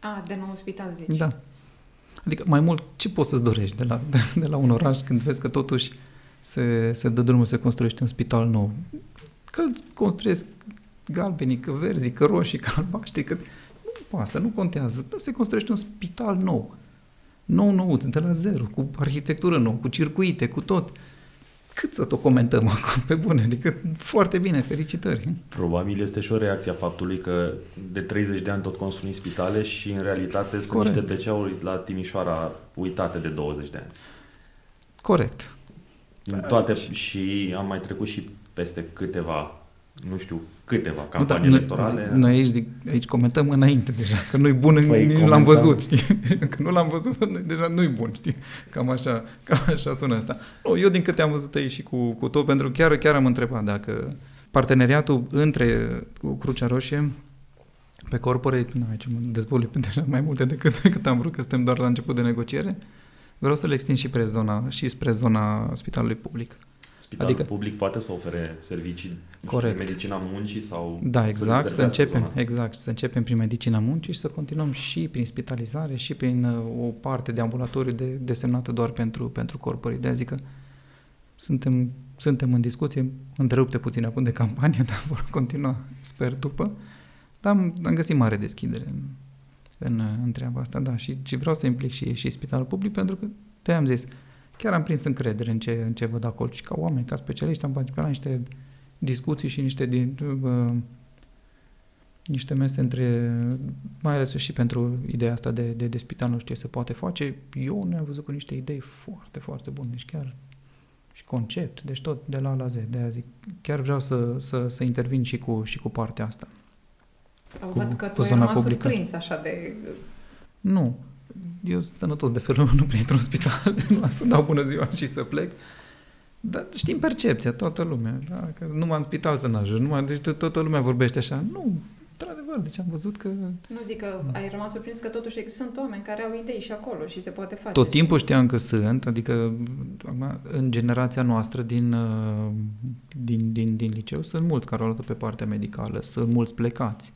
A, de nou spital, zici. Da. Adică mai mult, ce poți să-ți dorești de la, de, de la un oraș când vezi că totuși se, se dă drumul, se construiește un spital nou? Că îl construiesc galbenii, că verzi, că roșii, că albaștri, că... Nu asta nu contează. Dar se construiește un spital nou. Nou, nouț, de la zero, cu arhitectură nouă, cu circuite, cu tot. Cât să tot comentăm acum, pe bune, adică foarte bine, felicitări. Probabil este și o reacție a faptului că de 30 de ani tot construim spitale și în realitate sunt Corect. niște TC-uri la Timișoara uitate de 20 de ani. Corect. În toate și am mai trecut și peste câteva, nu știu, câteva campanii nu, dar, electorale. Noi, noi aici, zic, aici comentăm înainte deja, că nu-i bun, Păi, păi, nici nu comentam. l-am văzut, știi? Că nu l-am văzut, noi deja nu-i bun, știi? Cam așa, cam așa sună asta. Nu, eu din câte am văzut aici și cu, cu tot, pentru că chiar, chiar am întrebat dacă parteneriatul între cu Crucea Roșie pe corporate, nu aici mă dezvolui pe deja mai multe decât, decât am vrut, că suntem doar la început de negociere, vreau să le extind și, spre zona, și spre zona spitalului public. Spitalul adică- public poate să ofere servicii nu știu, Corect. de medicina muncii sau Da, să exact, să, deservească începem, zona asta. exact, să începem prin medicina muncii și să continuăm și prin spitalizare și prin uh, o parte de ambulatoriu de, desemnată doar pentru, pentru corporii. De zic că suntem, suntem în discuție, întrerupte puțin acum de campanie, dar vor continua, sper, după. Dar am, am găsit mare deschidere în, în, în treaba asta, da, și, și vreau să implic și, și spitalul public pentru că, te am zis, chiar am prins încredere în ce, în ce văd acolo și ca oameni, ca specialiști am participat la niște discuții și niște din, uh, niște mese între, mai ales și pentru ideea asta de, de, de spital, nu știu ce se poate face. Eu ne-am văzut cu niște idei foarte, foarte bune și chiar și concept, deci tot de la A la Z. De aia zic, chiar vreau să, să, să intervin și cu, și cu partea asta. Cu- Văd că cu tu ai zona rămas publică. surprins așa de... Nu, eu sunt sănătos de felul meu, nu prin într-un spital, nu asta dau bună ziua și să plec. Dar știm percepția, toată lumea. Da? Că numai în spital să n-ajungi, numai, deci tot- toată lumea vorbește așa. Nu, într-adevăr, deci am văzut că Nu zic că ai rămas surprins că totuși sunt oameni care au idei și acolo și se poate face. tot timpul știam că sunt, adică acum, în generația noastră din, uh, din, din, din liceu sunt mulți care au luat pe partea medicală, sunt mulți plecați.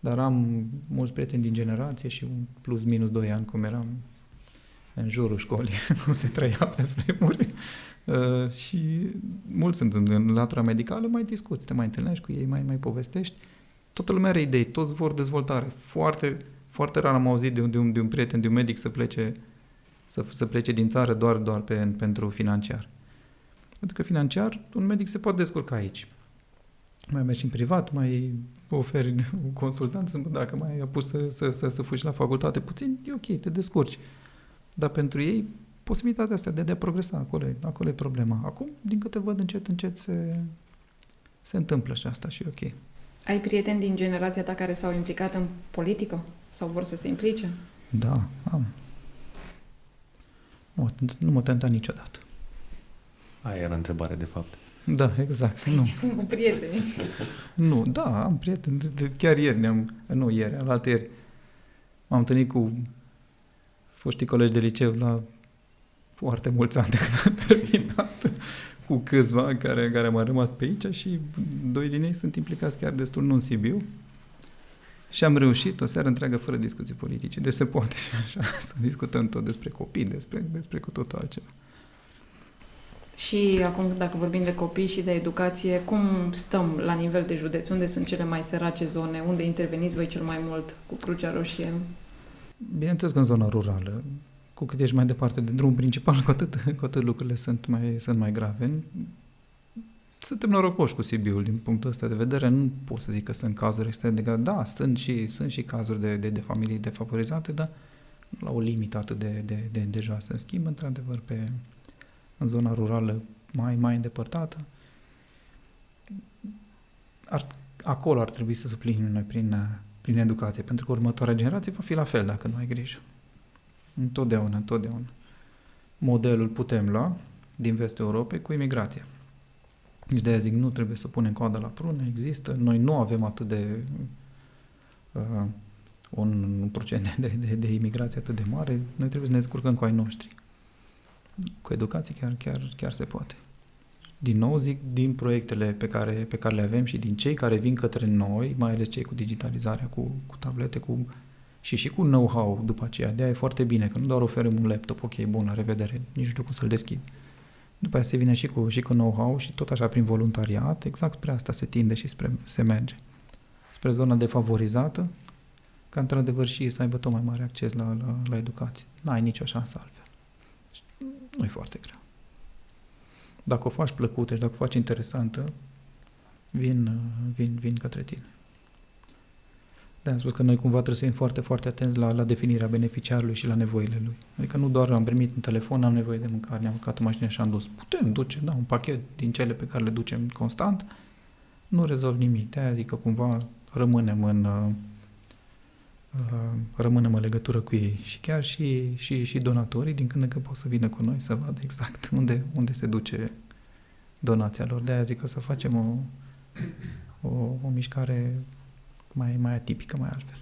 Dar am mulți prieteni din generație și un plus minus 2 ani cum eram în jurul școlii, cum se trăia pe vremuri. Uh, și mulți sunt în, în latura medicală, mai discuți, te mai întâlnești cu ei, mai, mai povestești. Toată lumea are idei, toți vor dezvoltare. Foarte, foarte rar am auzit de un, de un, de un prieten, de un medic să plece, să, să plece din țară doar, doar pe, pentru financiar. Pentru că financiar, un medic se poate descurca aici. Mai mergi în privat, mai oferi un consultant, dacă mai ai pus să, să, să, să fugi la facultate puțin, e ok, te descurci. Dar pentru ei posibilitatea asta de, de a progresa, acolo e, acolo e problema. Acum, din câte văd, încet, încet se, se întâmplă și asta și ok. Ai prieteni din generația ta care s-au implicat în politică sau vor să se implice? Da, am. Nu, nu mă tenta niciodată. Aia era întrebarea, de fapt. Da, exact. Nu. Cu prieteni. Nu, da, am prieteni. Chiar ieri ne-am... Nu ieri, alaltă ieri. M-am întâlnit cu foștii colegi de liceu la foarte mulți ani de când am terminat cu câțiva care, care m-au rămas pe aici și doi din ei sunt implicați chiar destul nu în Sibiu. Și am reușit o seară întreagă fără discuții politice. Deci se poate și așa să discutăm tot despre copii, despre, despre cu totul altceva. Și acum, dacă vorbim de copii și de educație, cum stăm la nivel de județ? Unde sunt cele mai sărace zone? Unde interveniți voi cel mai mult cu Crucea Roșie? Bineînțeles că în zona rurală, cu cât ești mai departe de drum principal, cu atât, cu atât lucrurile sunt mai, sunt mai grave. Suntem norocoși cu Sibiul din punctul ăsta de vedere. Nu pot să zic că sunt cazuri extrem de grave. Da, sunt și, sunt și cazuri de, de, de familii defavorizate, dar la o limită atât de, de, de, de joasă. În schimb, într-adevăr, pe, în zona rurală mai, mai îndepărtată, ar, acolo ar trebui să suplinim noi prin, prin educație, pentru că următoarea generație va fi la fel dacă nu ai grijă. Întotdeauna, întotdeauna. Modelul putem lua din vestul Europei cu imigrația. Nici de aia zic, nu trebuie să punem coada la prună, există. Noi nu avem atât de uh, un, un procent de, de, de imigrație atât de mare, noi trebuie să ne descurcăm cu ai noștri. Cu educație chiar, chiar, chiar se poate. Din nou zic, din proiectele pe care, pe care le avem și din cei care vin către noi, mai ales cei cu digitalizarea, cu, cu tablete, cu și și cu know-how după aceea. De-aia e foarte bine, că nu doar oferim un laptop, ok, bun, la revedere, nici nu știu cum să-l deschid. După aceea se vine și cu, și cu know-how și tot așa prin voluntariat, exact spre asta se tinde și spre, se merge. Spre zona defavorizată, ca într-adevăr și ei să aibă tot mai mare acces la, la, la educație. N-ai nicio șansă altfel. Nu e foarte greu. Dacă o faci plăcută și dacă o faci interesantă, vin, vin, vin către tine. De am spus că noi cumva trebuie să fim foarte, foarte atenți la, la definirea beneficiarului și la nevoile lui. Adică nu doar am primit un telefon, am nevoie de mâncare, ne-am urcat o mașină și am dus. Putem duce, da, un pachet din cele pe care le ducem constant, nu rezolv nimic. De-aia zic că cumva rămânem în, uh, uh, rămânem în legătură cu ei și chiar și, și, și donatorii din când în când pot să vină cu noi să vadă exact unde, unde se duce donația lor. De-aia zic că să facem o, o, o mișcare mai, mai atipică, mai altfel.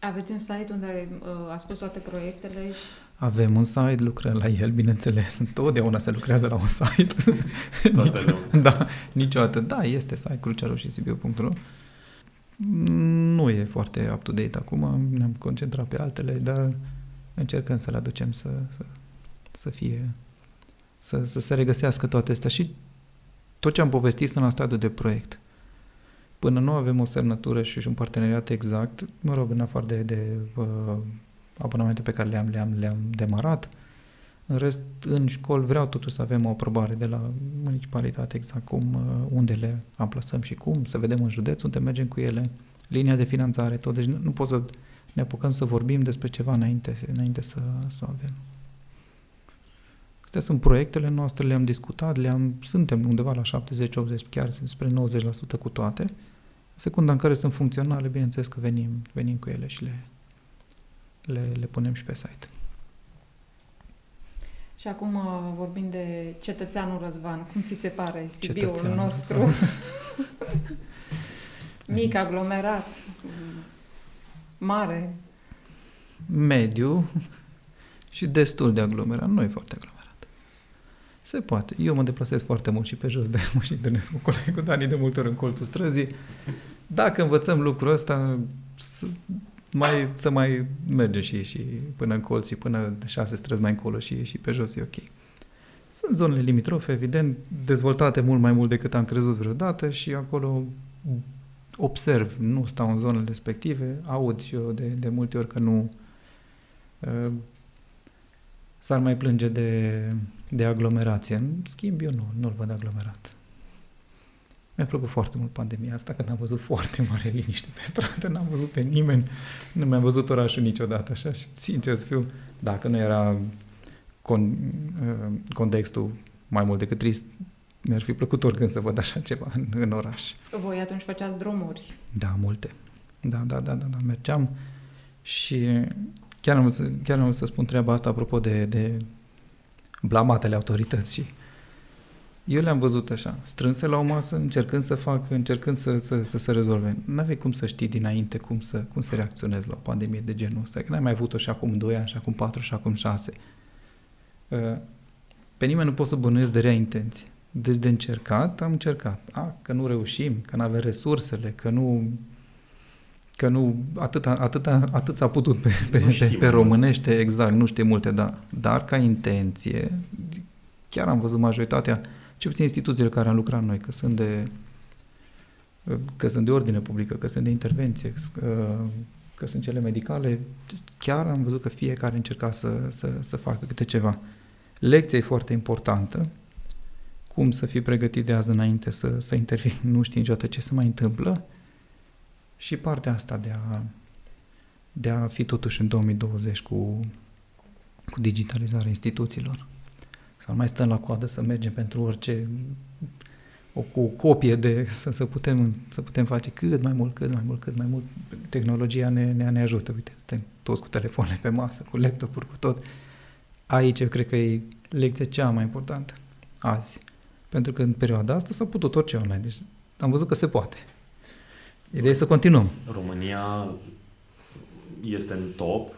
Aveți un site unde uh, ați pus toate proiectele? Și... Avem un site, lucrăm la el, bineînțeles. Întotdeauna se lucrează la un site. da, niciodată. Da, este site crucearoșisibiu.ro Nu e foarte up-to-date acum, ne-am concentrat pe altele, dar încercăm să le aducem să, să, să fie, să, să se regăsească toate astea și tot ce am povestit sunt la stadiul de proiect. Până nu avem o semnătură și un parteneriat exact, mă rog, în afară de, de uh, abonamente pe care le-am, le-am, le-am demarat, în rest, în școli vreau totuși să avem o aprobare de la municipalitate exact cum, uh, unde le amplasăm și cum, să vedem în județ unde mergem cu ele, linia de finanțare, tot. Deci nu, nu pot să ne apucăm să vorbim despre ceva înainte, înainte să, să avem. Astea sunt proiectele noastre, le-am discutat, le-am, suntem undeva la 70-80, chiar spre 90% cu toate. Secunda în care sunt funcționale, bineînțeles că venim, venim cu ele și le, le, le punem și pe site. Și acum uh, vorbim de cetățeanul Răzvan. Cum ți se pare Sibiul cetățeanul nostru? Mic, aglomerat, mare. Mediu și destul de aglomerat. Nu e foarte aglomerat. Se poate. Eu mă deplasez foarte mult și pe jos de mă și întâlnesc cu colegul Dani de multe ori în colțul străzii. Dacă învățăm lucrul ăsta, să mai, să mai mergem și, și până în colț și până șase străzi mai încolo și, și pe jos e ok. Sunt zonele limitrofe, evident, dezvoltate mult mai mult decât am crezut vreodată și acolo observ, nu stau în zonele respective, aud și eu de, de multe ori că nu uh, s-ar mai plânge de, de aglomerație. În schimb, eu nu, nu-l văd aglomerat. Mi-a plăcut foarte mult pandemia asta, că n-am văzut foarte mare liniște pe stradă, n-am văzut pe nimeni, nu mi-am văzut orașul niciodată așa și, sincer să fiu, dacă nu era con, uh, contextul mai mult decât trist, mi-ar fi plăcut oricând să văd așa ceva în, în oraș. Voi atunci făceați drumuri? Da, multe. Da, da, da, da, da. mergeam și chiar am, să, chiar am să spun treaba asta apropo de, de blamatele autorității. Eu le-am văzut așa, strânse la o masă, încercând să fac, încercând să, să, să se rezolve. Nu aveai cum să știi dinainte cum să, cum să reacționezi la o pandemie de genul ăsta, că n-ai mai avut-o și acum 2 ani, și acum 4, și acum 6. Uh, pe nimeni nu pot să bănuiesc de rea intenție. Deci de încercat, am încercat. A, că nu reușim, că nu avem resursele, că nu că nu, atât, atât, atât s-a putut pe, pe, pe, pe românește, exact, nu știe multe, da. Dar ca intenție, chiar am văzut majoritatea, ce puțin instituțiile care am lucrat noi, că sunt de că sunt de ordine publică, că sunt de intervenție, că, că sunt cele medicale, chiar am văzut că fiecare încerca să, să, să facă câte ceva. Lecția e foarte importantă, cum să fii pregătit de azi înainte să, să intervii, nu știi niciodată ce se mai întâmplă, și partea asta de a, de a fi totuși în 2020 cu, cu digitalizarea instituțiilor. Să nu mai stăm la coadă să mergem pentru orice o, cu o copie de să, să, putem, să putem face cât mai mult, cât mai mult, cât mai mult. Tehnologia ne, ne, ne ajută. Uite, suntem toți cu telefoanele pe masă, cu laptopuri, cu tot. Aici eu cred că e lecția cea mai importantă azi. Pentru că în perioada asta s-a putut orice online. Deci am văzut că se poate. Ideea e să continuăm. România este în top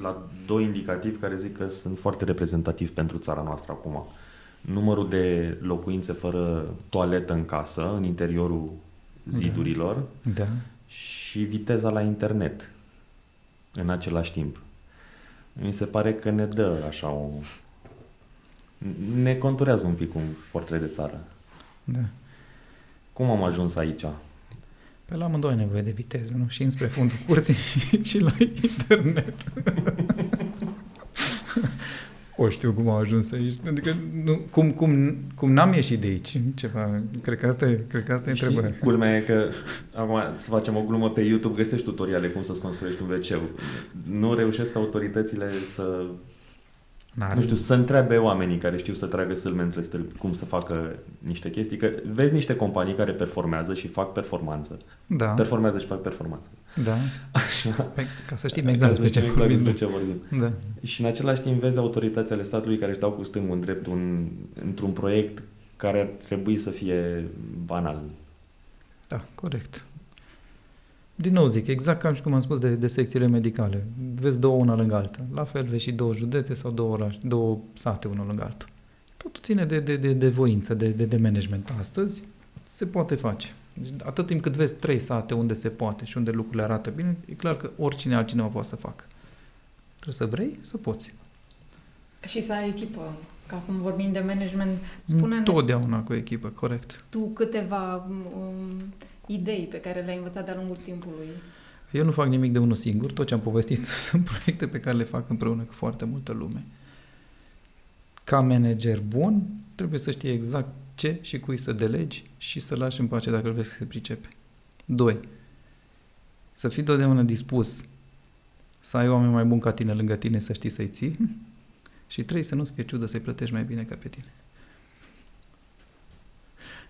la doi indicativi care zic că sunt foarte reprezentativi pentru țara noastră acum. Numărul de locuințe fără toaletă în casă, în interiorul zidurilor da. Da. și viteza la internet în același timp. Mi se pare că ne dă așa o... ne conturează un pic un portret de țară. Da. Cum am ajuns aici? Pe la amândoi ai nevoie de viteză, nu? Și înspre fundul curții și, și la internet. o știu cum au ajuns aici. Adică, nu, cum, cum, cum n-am ieșit de aici? Ceva, cred că asta e, cred că asta e Știi, întrebarea. Culmea e că, acum să facem o glumă pe YouTube, găsești tutoriale cum să-ți construiești un wc Nu reușesc autoritățile să N-are. Nu știu, să întrebe oamenii care știu să tragă sâlme între stâlpi cum să facă niște chestii, că vezi niște companii care performează și fac performanță. Da. Performează și fac performanță. Da. Așa. Pe, Păi, ca să știm exact despre ce exact vorbim. despre ce vorbim. Da. Și în același timp vezi autorități ale statului care își dau cu stângul în drept un, într-un proiect care ar trebui să fie banal. Da, corect. Din nou zic, exact ca și cum am spus de, de secțiile medicale. Vezi două una lângă alta. La fel vezi și două județe sau două orașe, două sate unul lângă altul. Totul ține de, de, de, de voință, de, de, de management. Astăzi se poate face. Deci, atât timp cât vezi trei sate unde se poate și unde lucrurile arată bine, e clar că oricine altcineva poate să facă. Trebuie să vrei, să poți. Și să ai echipă. Că acum vorbim de management, spune-ne Totdeauna cu echipă, corect. tu câteva um, idei pe care le-ai învățat de-a lungul timpului. Eu nu fac nimic de unul singur, tot ce am povestit sunt proiecte pe care le fac împreună cu foarte multă lume. Ca manager bun, trebuie să știi exact ce și cui să delegi și să lași în pace dacă îl vezi că se pricepe. 2. Să fii totdeauna dispus să ai oameni mai buni ca tine lângă tine, să știi să-i ții. Și trei, să nu-ți fie ciudă să-i plătești mai bine ca pe tine.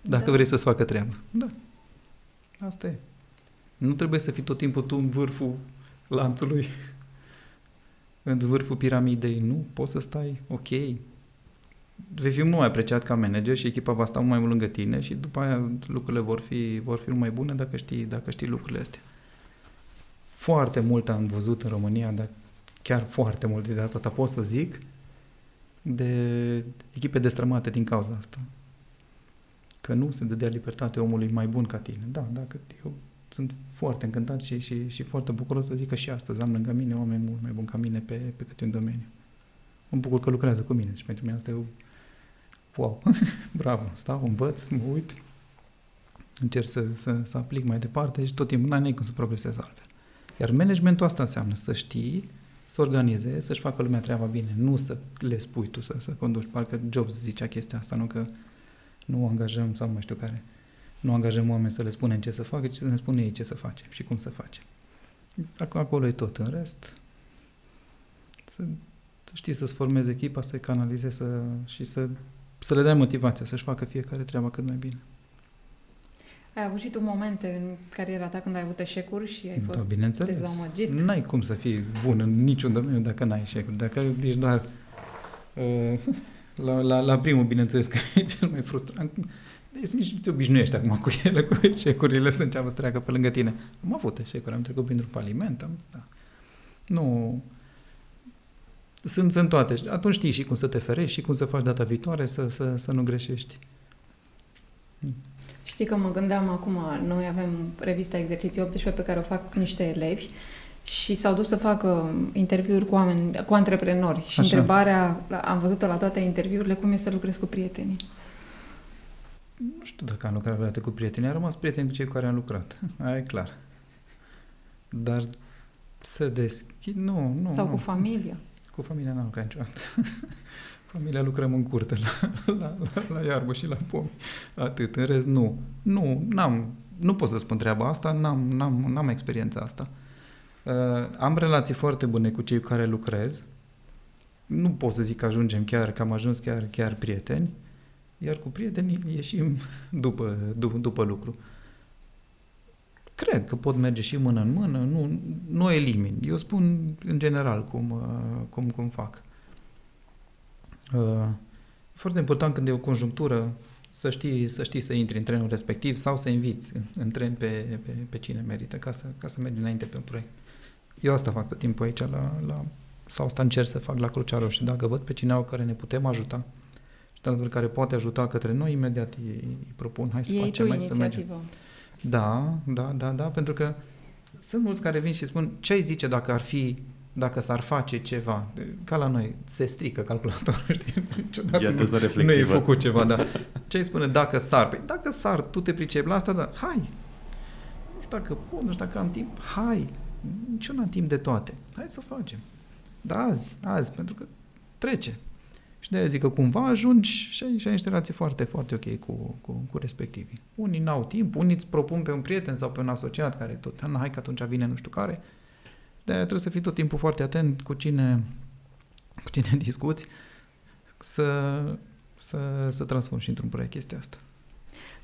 Dacă Da. vrei să-ți facă treaba. Da. Asta e. Nu trebuie să fii tot timpul tu în vârful lanțului, în vârful piramidei. Nu, poți să stai ok. Vei fi mult mai apreciat ca manager și echipa va sta mult mai mult lângă tine și după aia lucrurile vor fi, vor fi mult mai bune dacă știi, dacă știi lucrurile astea. Foarte mult am văzut în România, dar chiar foarte mult de data asta pot să zic, de echipe destrămate din cauza asta. Că nu se dădea libertate omului mai bun ca tine. Da, dacă eu sunt foarte încântat și, și, și foarte bucuros să zic că și astăzi am lângă mine oameni mult mai buni ca mine pe, pe câte un domeniu. Mă bucur că lucrează cu mine și pentru mine asta e o... Wow, bravo, stau, învăț, mă uit, încerc să, să, să aplic mai departe și tot timpul n-ai cum să progresezi altfel. Iar managementul asta înseamnă să știi, să organizezi, să-și facă lumea treaba bine, nu să le spui tu să, să conduci. Parcă Jobs zicea chestia asta, nu că nu angajăm sau mai știu care, nu angajăm oameni să le spunem ce să facă, ci să ne spune ei ce să facem și cum să facem. Ac- Acolo e tot. În rest, să să știi să-ți formezi echipa, să-i canalizezi să, și să, să le dai motivația, să-și facă fiecare treaba cât mai bine. Ai avut și tu momente în cariera ta când ai avut eșecuri și ai Da, fost bineînțeles. dezamăgit? N-ai cum să fii bun în niciun domeniu dacă n-ai eșecuri. Dacă ești doar uh, la, la, la primul, bineînțeles că e cel mai frustrant. Deci nici nu te obișnuiești acum cu ele, cu eșecurile să înceapă să treacă pe lângă tine. Am avut eșecuri, am trecut printr-un faliment, am, da. Nu... Sunt, sunt toate. Atunci știi și cum să te ferești și cum să faci data viitoare să, să, să nu greșești. Știi că mă gândeam acum, noi avem revista Exerciții 18 pe care o fac niște elevi și s-au dus să facă interviuri cu oameni, cu antreprenori. Și Așa. întrebarea, am văzut-o la toate interviurile, cum e să lucrezi cu prietenii? Nu știu dacă am lucrat vreodată cu prieteni, am rămas prieten cu cei cu care am lucrat. Aia e clar. Dar să deschid, nu, nu. Sau nu. cu familia? Cu familia n-am lucrat niciodată. familia lucrăm în curte, la, la, la, la iarbă și la pomi. Atât. În rest, nu. Nu, n-am, nu pot să spun treaba asta, n-am, n-am, n-am experiența asta. Uh, am relații foarte bune cu cei cu care lucrez. Nu pot să zic că ajungem chiar, că am ajuns chiar, chiar prieteni. Iar cu prietenii ieșim după, după, după lucru. Cred că pot merge și mână în mână, nu, nu elimin. Eu spun în general cum, uh, cum, cum fac. Uh, E foarte important când e o conjunctură să știi, să știi să intri în trenul respectiv sau să inviți în, în tren pe, pe, pe cine merită ca să, ca să mergi înainte pe un proiect. Eu asta fac tot timpul aici la, la sau asta încerc să fac la Crucea Roșie. Dacă văd pe cineva care ne putem ajuta și de care poate ajuta către noi, imediat îi, îi propun, hai să Ei tu facem, hai să mergem. inițiativă. Da, da, da, da, pentru că sunt mulți care vin și spun ce ai zice dacă ar fi, dacă s-ar face ceva, ca la noi, se strică calculatorul, știi? Niciodată E nu, atât nu e reflexivă. făcut ceva, da. Ce ai spune dacă sar? Păi dacă sar, tu te pricepi la asta, da, hai. Nu știu dacă pot, nu știu dacă am timp, hai. Nici eu n-am timp de toate. Hai să facem. Da, azi, azi, pentru că trece. Și de-aia zic că cumva ajungi și ai, și ai niște relații foarte, foarte ok cu, cu, cu respectivii. Unii n-au timp, unii îți propun pe un prieten sau pe un asociat care tot, "Ah, hai că atunci vine nu știu care. De-aia trebuie să fii tot timpul foarte atent cu cine, cu cine discuți să, să, să transformi și într-un proiect chestia asta.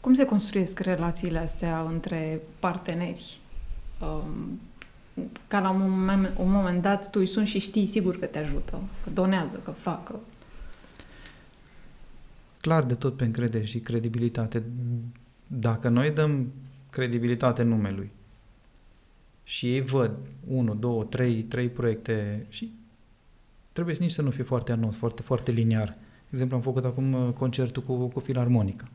Cum se construiesc relațiile astea între parteneri? Um, ca la un moment, un moment dat tu îi suni și știi sigur că te ajută, că donează, că fac. Că... clar de tot pe încredere și credibilitate. Dacă noi dăm credibilitate numelui și ei văd 1, 2, 3, 3 proiecte și trebuie nici să nu fie foarte anunț, foarte, foarte liniar. De exemplu, am făcut acum uh, concertul cu, cu filarmonica.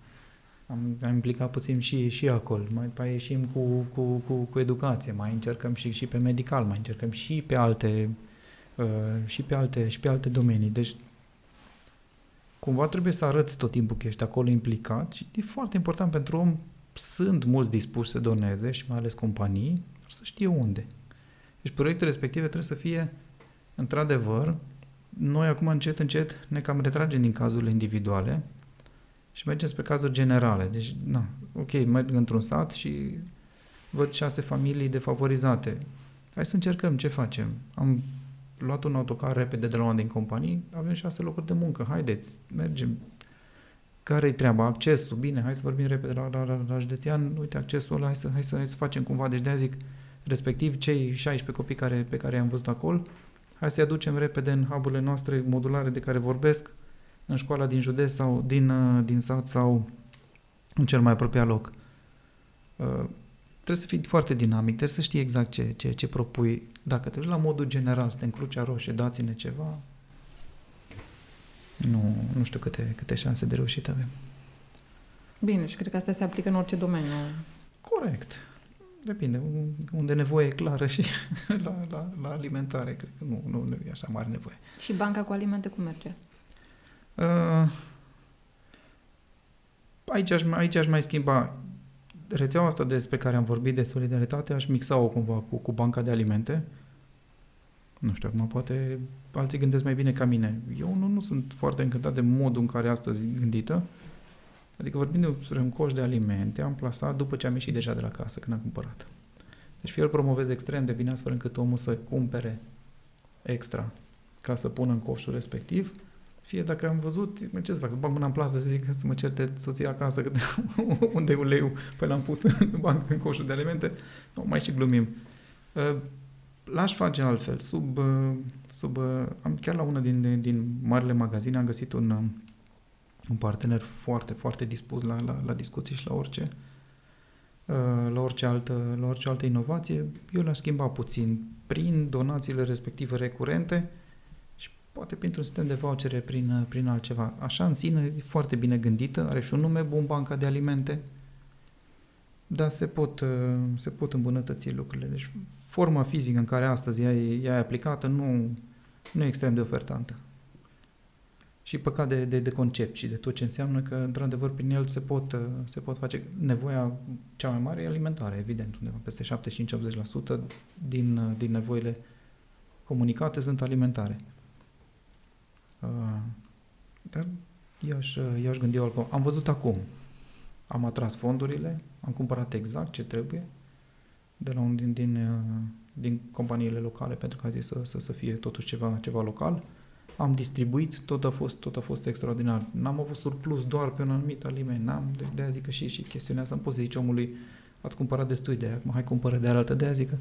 Am, am implicat puțin și, și acolo. Mai mai ieșim cu, cu, cu, cu educație, mai încercăm și, și pe medical, mai încercăm și pe alte uh, și pe alte și pe alte domenii. Deci cumva trebuie să arăți tot timpul că ești acolo implicat și e foarte important pentru om. Sunt mulți dispuși să doneze și mai ales companii, dar să știe unde. Deci proiectele respective trebuie să fie, într-adevăr, noi acum încet, încet ne cam retragem din cazurile individuale și mergem spre cazuri generale. Deci, na, ok, merg într-un sat și văd șase familii defavorizate. Hai să încercăm ce facem. Am luat un autocar repede de la una din companii, avem șase locuri de muncă, haideți, mergem. Care-i treaba? Accesul, bine, hai să vorbim repede la, la, la, la județean, uite accesul ăla, hai să, hai să, hai să facem cumva. Deci de zic, respectiv cei 16 copii care, pe care i-am văzut acolo, hai să-i aducem repede în hub noastre modulare de care vorbesc, în școala din județ sau din, uh, din sat sau în cel mai apropiat loc. Uh, trebuie să fii foarte dinamic, trebuie să știi exact ce, ce, ce propui. Dacă te duci la modul general, să te încruci roșie, dați-ne ceva, nu, nu știu câte, câte șanse de reușită avem. Bine, și cred că asta se aplică în orice domeniu. Corect. Depinde. Unde nevoie e clară și la, la, la alimentare, cred că nu, nu, nu e așa mare nevoie. Și banca cu alimente cum merge? Uh, aici, aș, aici aș mai schimba rețeaua asta despre care am vorbit de solidaritate, aș mixa-o cumva cu, cu banca de alimente. Nu știu, acum poate alții gândesc mai bine ca mine. Eu nu, nu sunt foarte încântat de modul în care asta e gândită. Adică vorbim despre un coș de alimente, am plasat după ce am ieșit deja de la casă, când am cumpărat. Deci fie îl promovez extrem de bine astfel încât omul să cumpere extra ca să pună în coșul respectiv, fie dacă am văzut, ce să fac, să bag mâna în plasă să zic să mă certe soția acasă că unde e uleiul, păi l-am pus în banc în coșul de alimente, nu, mai și glumim. Uh, l-aș face altfel, sub, uh, sub am chiar la una din, din marile magazine am găsit un, un partener foarte, foarte dispus la, la, la discuții și la orice, la orice, altă, la orice altă inovație, eu l-aș schimba puțin prin donațiile respective recurente, poate printr-un sistem de vouchere prin, prin altceva. Așa în sine e foarte bine gândită, are și un nume bun, banca de alimente, dar se pot, se pot îmbunătăți lucrurile. Deci forma fizică în care astăzi ea e, ea e aplicată nu, nu e extrem de ofertantă. Și păcat de, de, de concept și de tot ce înseamnă că, într-adevăr, prin el se pot, se pot face... Nevoia cea mai mare e alimentare, evident, undeva peste 75-80% din, din nevoile comunicate sunt alimentare. Uh, dar eu aș, eu aș gândi altcum. Am văzut acum. Am atras fondurile, am cumpărat exact ce trebuie de la un din, din, uh, din companiile locale pentru că a zis să, să, să fie totuși ceva, ceva local. Am distribuit, tot a fost, tot a fost extraordinar. N-am avut surplus doar pe un anumit aliment. N-am, de, de aia zic că și, și chestiunea asta nu poți să zici omului ați cumpărat destul de aia, hai cumpără de altă, de aia zic că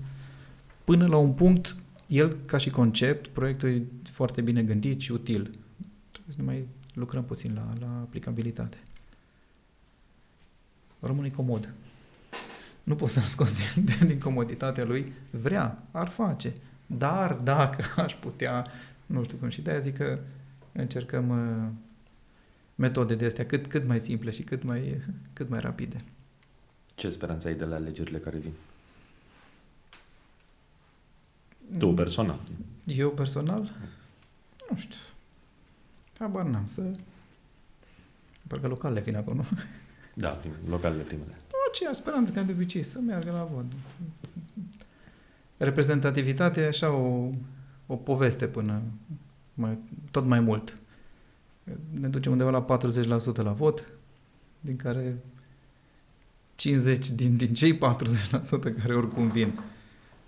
până la un punct el, ca și concept, proiectul e foarte bine gândit și util. Trebuie să ne mai lucrăm puțin la, la aplicabilitate. Rămâne comod. Nu poți să-l scoți din, din comoditatea lui. Vrea, ar face. Dar dacă aș putea, nu știu cum, și de-aia zic că încercăm uh, metode de astea cât, cât mai simple și cât mai, cât mai rapide. Ce speranță ai de la alegerile care vin? Tu personal. Eu personal? Nu știu. Habar n-am să... Parcă localele vin acolo, nu? Da, prim, localele primele. Aceea speranță ca de obicei, să meargă la vot. Reprezentativitatea e așa o, o poveste până mai, tot mai mult. Ne ducem undeva la 40% la vot, din care 50 din, din cei 40% care oricum vin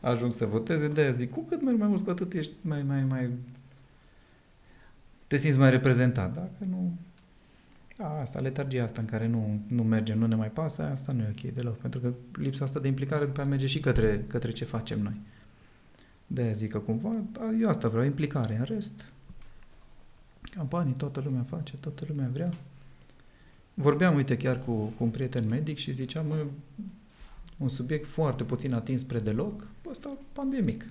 ajung să voteze, de aia zic, cu cât merg mai mult, cu atât ești mai, mai, mai, te simți mai reprezentat. Dacă nu, a, asta, letargia asta în care nu, nu mergem, nu ne mai pasă, asta nu e ok deloc, pentru că lipsa asta de implicare după aia merge și către, către ce facem noi. De aia zic că cumva, eu asta vreau, implicare. În rest, campanii toată lumea face, toată lumea vrea. Vorbeam, uite, chiar cu, cu un prieten medic și ziceam, mă, un subiect foarte puțin atins spre deloc, ăsta pandemic.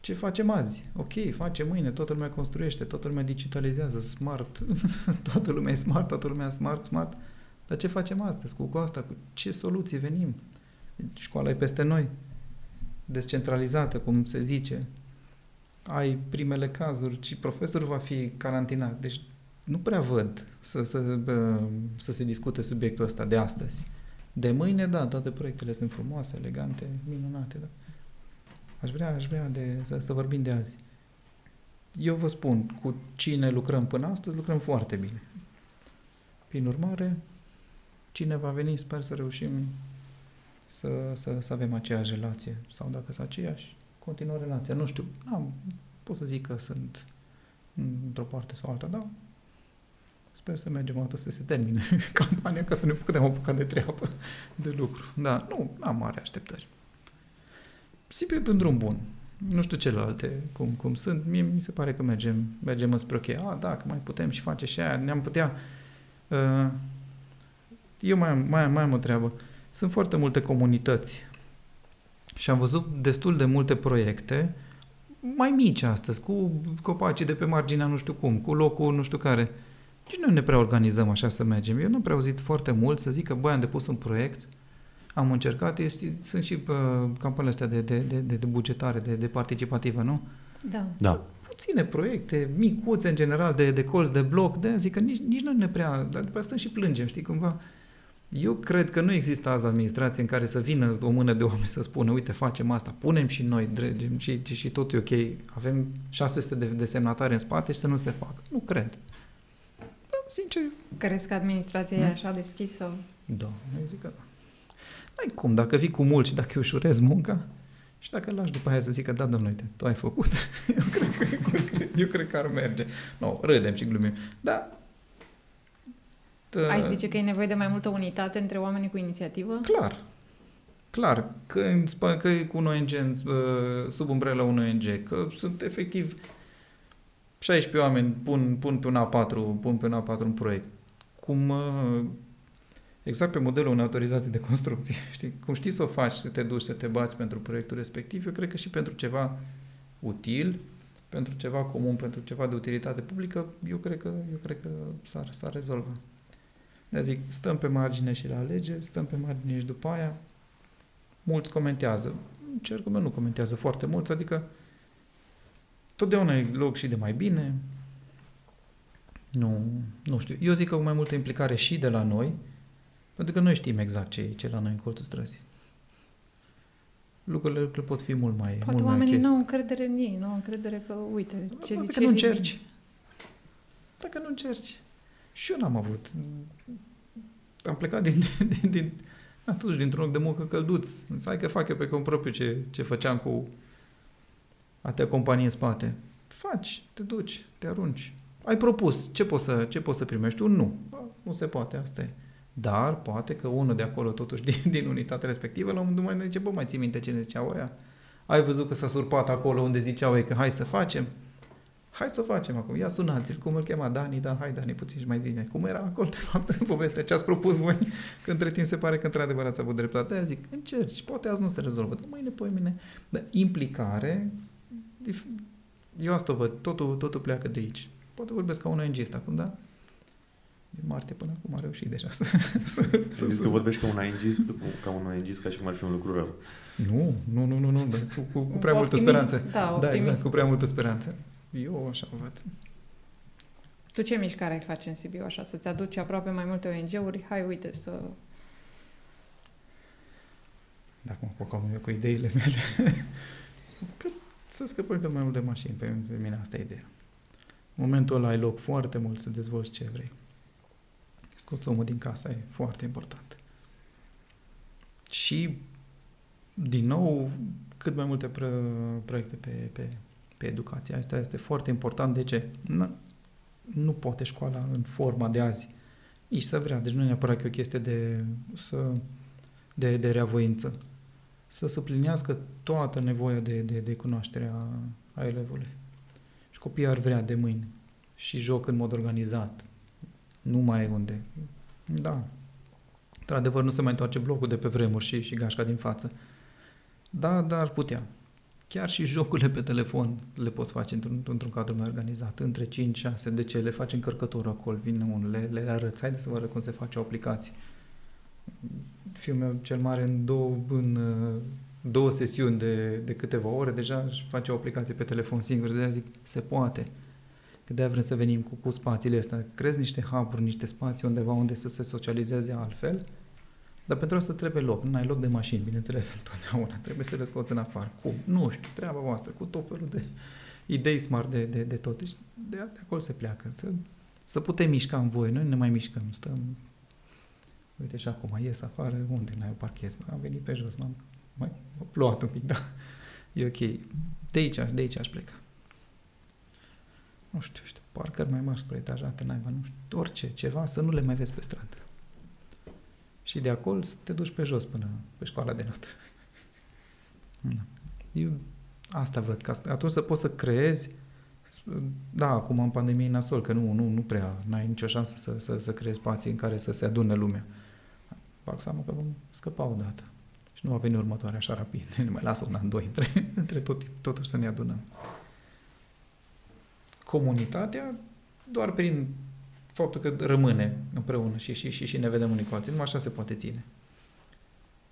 Ce facem azi? Ok, facem mâine, toată lumea construiește, toată lumea digitalizează, smart, toată lumea e smart, toată lumea e smart, smart. Dar ce facem astăzi cu asta? Cu ce soluții venim? Școala e peste noi, descentralizată, cum se zice. Ai primele cazuri și profesorul va fi carantinat. Deci nu prea văd să, să, să se discute subiectul ăsta de astăzi. De mâine, da, toate proiectele sunt frumoase, elegante, minunate, da. Aș vrea, aș vrea de, să, să vorbim de azi. Eu vă spun, cu cine lucrăm până astăzi, lucrăm foarte bine. Prin urmare, cine va veni, sper să reușim să, să, să avem aceeași relație. Sau dacă sunt aceeași, continuă relația. Nu știu, am, pot să zic că sunt într-o parte sau alta, dar Sper să mergem o dată să se termine campania ca să ne putem apuca de treabă, de lucru. Da, nu, am mare așteptări. Simplu pe un drum bun. Nu știu celelalte cum, cum sunt. Mie mi se pare că mergem, mergem înspre ok. A, da, că mai putem și face și aia. Ne-am putea... Uh, eu mai am, mai, mai am o treabă. Sunt foarte multe comunități și am văzut destul de multe proiecte mai mici astăzi, cu copacii de pe marginea nu știu cum, cu locul nu știu care. Uh, nici noi ne prea organizăm așa să mergem. Eu n-am prea auzit foarte mult să zic că, băi, am depus un proiect, am încercat, este, sunt și uh, campaniile astea de, de, de, de, de bugetare, de, de participativă, nu? Da. Da. Puține proiecte, micuțe în general, de, de colț de bloc, de zic că nici, nici noi ne prea, dar după asta și plângem, știi, cumva. Eu cred că nu există azi administrație în care să vină o mână de oameni să spună, uite, facem asta, punem și noi, dregem și, și, și tot e ok, avem 600 de, de semnatare în spate și să nu se facă. Nu cred sincer... Crezi că administrația nu? e așa deschisă? Da, eu zic că da. Ai cum, dacă vii cu mult și dacă ușurezi munca și dacă lași după aia să zică, da, domnule, uite, tu ai făcut, eu cred că, cred, eu cred că ar merge. No, râdem și glumim. Da. Tă... Ai zice că e nevoie de mai multă unitate între oamenii cu inițiativă? Clar. Clar. Că, în, că e cu un ONG, sub umbrela unui ONG, că sunt efectiv 16 oameni pun, pun pe un A4, pun pe un A4 un proiect. Cum exact pe modelul unei autorizații de construcție. Știi? Cum știi să o faci, să te duci, să te bați pentru proiectul respectiv, eu cred că și pentru ceva util, pentru ceva comun, pentru ceva de utilitate publică, eu cred că, eu cred că s-ar, s-ar rezolva. de zic, stăm pe margine și la alegeri, stăm pe margine și după aia, mulți comentează. Cercul meu nu comentează foarte mult, adică totdeauna e loc și de mai bine. Nu, nu știu. Eu zic că cu mai multă implicare și de la noi, pentru că noi știm exact ce e ce la noi în colțul străzii. Lucrurile, lucrurile pot fi mult mai Poate mult oamenii mai nu au încredere în ei, nu au încredere că, uite, ce Dacă zice nu Liviu. încerci. Dacă nu încerci. Și eu n-am avut. Am plecat din, din, din atunci dintr-un loc de muncă călduț. Hai că fac eu pe cont propriu ce, ce făceam cu atâtea companii în spate. Faci, te duci, te arunci. Ai propus, ce poți să, ce poți să primești? Un nu. Ba, Nu se poate, asta e. Dar poate că unul de acolo, totuși, din, din unitatea respectivă, la un moment dat mai zice, bă, mai ții minte ce ne ziceau ăia? Ai văzut că s-a surpat acolo unde ziceau ei că hai să facem? Hai să o facem acum. Ia sunați-l. Cum îl chema? Dani, da, hai Dani, puțin și mai zine. Cum era acolo, de fapt, în povestea? Ce ați propus voi? Că între timp se pare că într-adevăr ați avut dreptate. Aia zic, încerci. Poate azi nu se rezolvă. Dar mâine, poi mine. Dar implicare, dif- eu asta o văd. Totul, totul pleacă de aici. Poate vorbesc ca un ONG acum, da? Din martie până acum a reușit deja să... să, Să zici că vorbești ca un ONG, ca un ONG ca și cum ar fi un lucru rău. Nu, nu, nu, nu, nu, dar cu, cu, cu prea multă Optimist, speranță. Da, Da, optimist. exact, cu prea multă speranță. Eu așa o văd. Tu ce mișcare ai face în Sibiu așa? Să-ți aduci aproape mai multe ONG-uri? Hai, uite, să... Dacă mă apucam eu cu ideile mele, că să scăpăm cât mai mult de mașini. Pe mine asta e ideea. În momentul ăla ai loc foarte mult să dezvolți ce vrei. Scoți omul din casă, e foarte important. Și, din nou, cât mai multe pro- proiecte pe, pe, pe educație. Asta este foarte important. De ce? Nu, nu poate școala în forma de azi nici să vrea. Deci nu e neapărat că e o chestie de, să, de, de reavoință. Să suplinească toată nevoia de, de, de cunoaștere a, a elevului. Și copiii ar vrea de mâine. Și joc în mod organizat. Nu mai e unde. Da. Într-adevăr, nu se mai întoarce blocul de pe vremuri și, și gașca din față. Da, dar ar putea. Chiar și jocurile pe telefon le poți face într-un, într-un cadru mai organizat. Între 5-6, de ce? Le faci încărcătorul acolo, vine unul, le, le arăți, haide să vă arăt cum se face o aplicație. Fiul meu cel mare în două, în, uh, două sesiuni de, de câteva ore deja își face o aplicație pe telefon singur, deja zic, se poate. Că de vrem să venim cu, cu spațiile astea. Crezi niște hub niște spații undeva unde să se socializeze altfel, dar pentru asta trebuie loc. Nu ai loc de mașini, bineînțeles, întotdeauna. Trebuie să le scoți în afară. Cum? Nu știu, treaba voastră, cu tot felul de idei smart de, de, de tot. Deci de, de acolo se pleacă. Să, să putem mișca în voi. Noi nu ne mai mișcăm, stăm... Uite și acum ies afară, unde n-ai o parchez? Am venit pe jos, m-am mai plouat un pic, da. E ok. De aici, de aici aș pleca. Nu știu, știu, parcări mai mari spre etajate, naiba, nu știu, orice, ceva, să nu le mai vezi pe stradă. Și de acolo să te duci pe jos până pe școala de notă. Da. Eu asta văd, că asta- atunci să poți să creezi da, acum în pandemie e nasol, că nu, nu, nu prea, n-ai nicio șansă să, să, să creezi spații în care să se adune lumea. Fac seama că vom scăpa odată. Și nu va veni următoarea așa rapid. Ne mai lasă un an, doi între, între tot, totuși să ne adunăm. Comunitatea, doar prin faptul că rămâne împreună și, și, și, și ne vedem unii cu alții, numai așa se poate ține.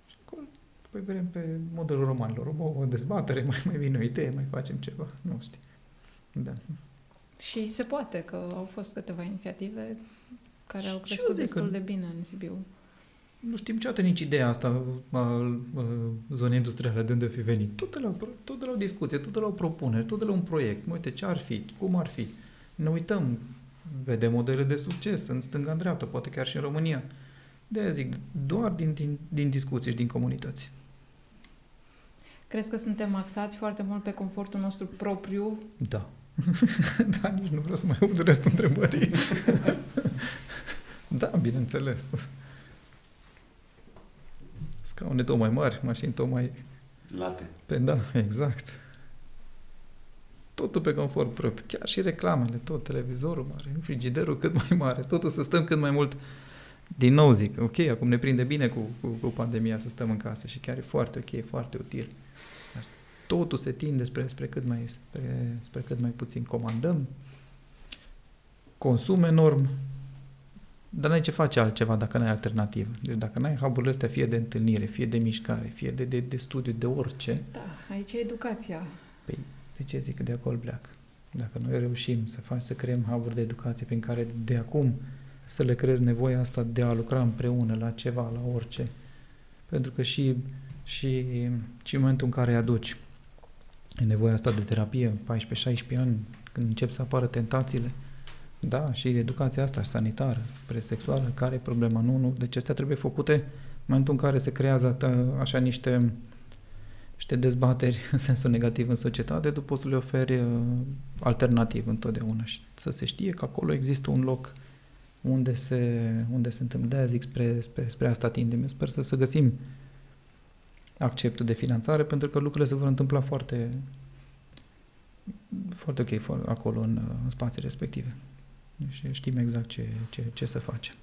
Și acolo, păi vedem pe modelul romanilor, o, o dezbatere, mai, mai vine o idee, mai facem ceva, nu știu. Da. Și se poate, că au fost câteva inițiative care au Și eu crescut zic destul că- de bine în Sibiu. Nu știm niciodată nici ideea asta a, a zonei industriale, de unde fi venit. Tot de la, tot de la o discuție, tot de la o propunere, tot de la un proiect. Uite, ce ar fi, cum ar fi. Ne uităm, vedem modele de succes în stânga, în dreapta, poate chiar și în România. de aia zic, doar din, din, din discuții și din comunități. Crezi că suntem axați foarte mult pe confortul nostru propriu? Da. da, nici nu vreau să mai aud restul întrebării. da, bineînțeles. Scaune tot mai mari, mașini tot mai... Late. Pe da, exact. Totul pe confort propriu. Chiar și reclamele, tot, televizorul mare, frigiderul cât mai mare, totul să stăm cât mai mult din nou zic, ok, acum ne prinde bine cu, cu, cu pandemia să stăm în casă și chiar e foarte ok, e foarte util. Dar totul se tinde spre, spre, cât mai, spre, spre cât mai puțin comandăm, consum enorm, dar n-ai ce face altceva dacă n-ai alternativă. Deci dacă n-ai hub astea fie de întâlnire, fie de mișcare, fie de, de, de studiu, de orice. Da, aici e educația. Păi, de ce zic că de acolo pleacă? Dacă noi reușim să faci, să creăm hub de educație prin care de acum să le creezi nevoia asta de a lucra împreună la ceva, la orice. Pentru că și, și, și în momentul în care îi aduci nevoia asta de terapie, 14-16 ani, când încep să apară tentațiile, da, și educația asta sanitară, spre sexuală, care e problema? Nu, nu. Deci astea trebuie făcute în momentul în care se creează așa niște, niște dezbateri în sensul negativ în societate, tu poți să le oferi uh, alternativ întotdeauna și să se știe că acolo există un loc unde se, unde se întâmplă. De-aia zic spre, spre, spre asta tindem. Eu sper să, să găsim acceptul de finanțare pentru că lucrurile se vor întâmpla foarte foarte ok acolo în, în spații respective. Și știm exact ce, ce, ce să facem.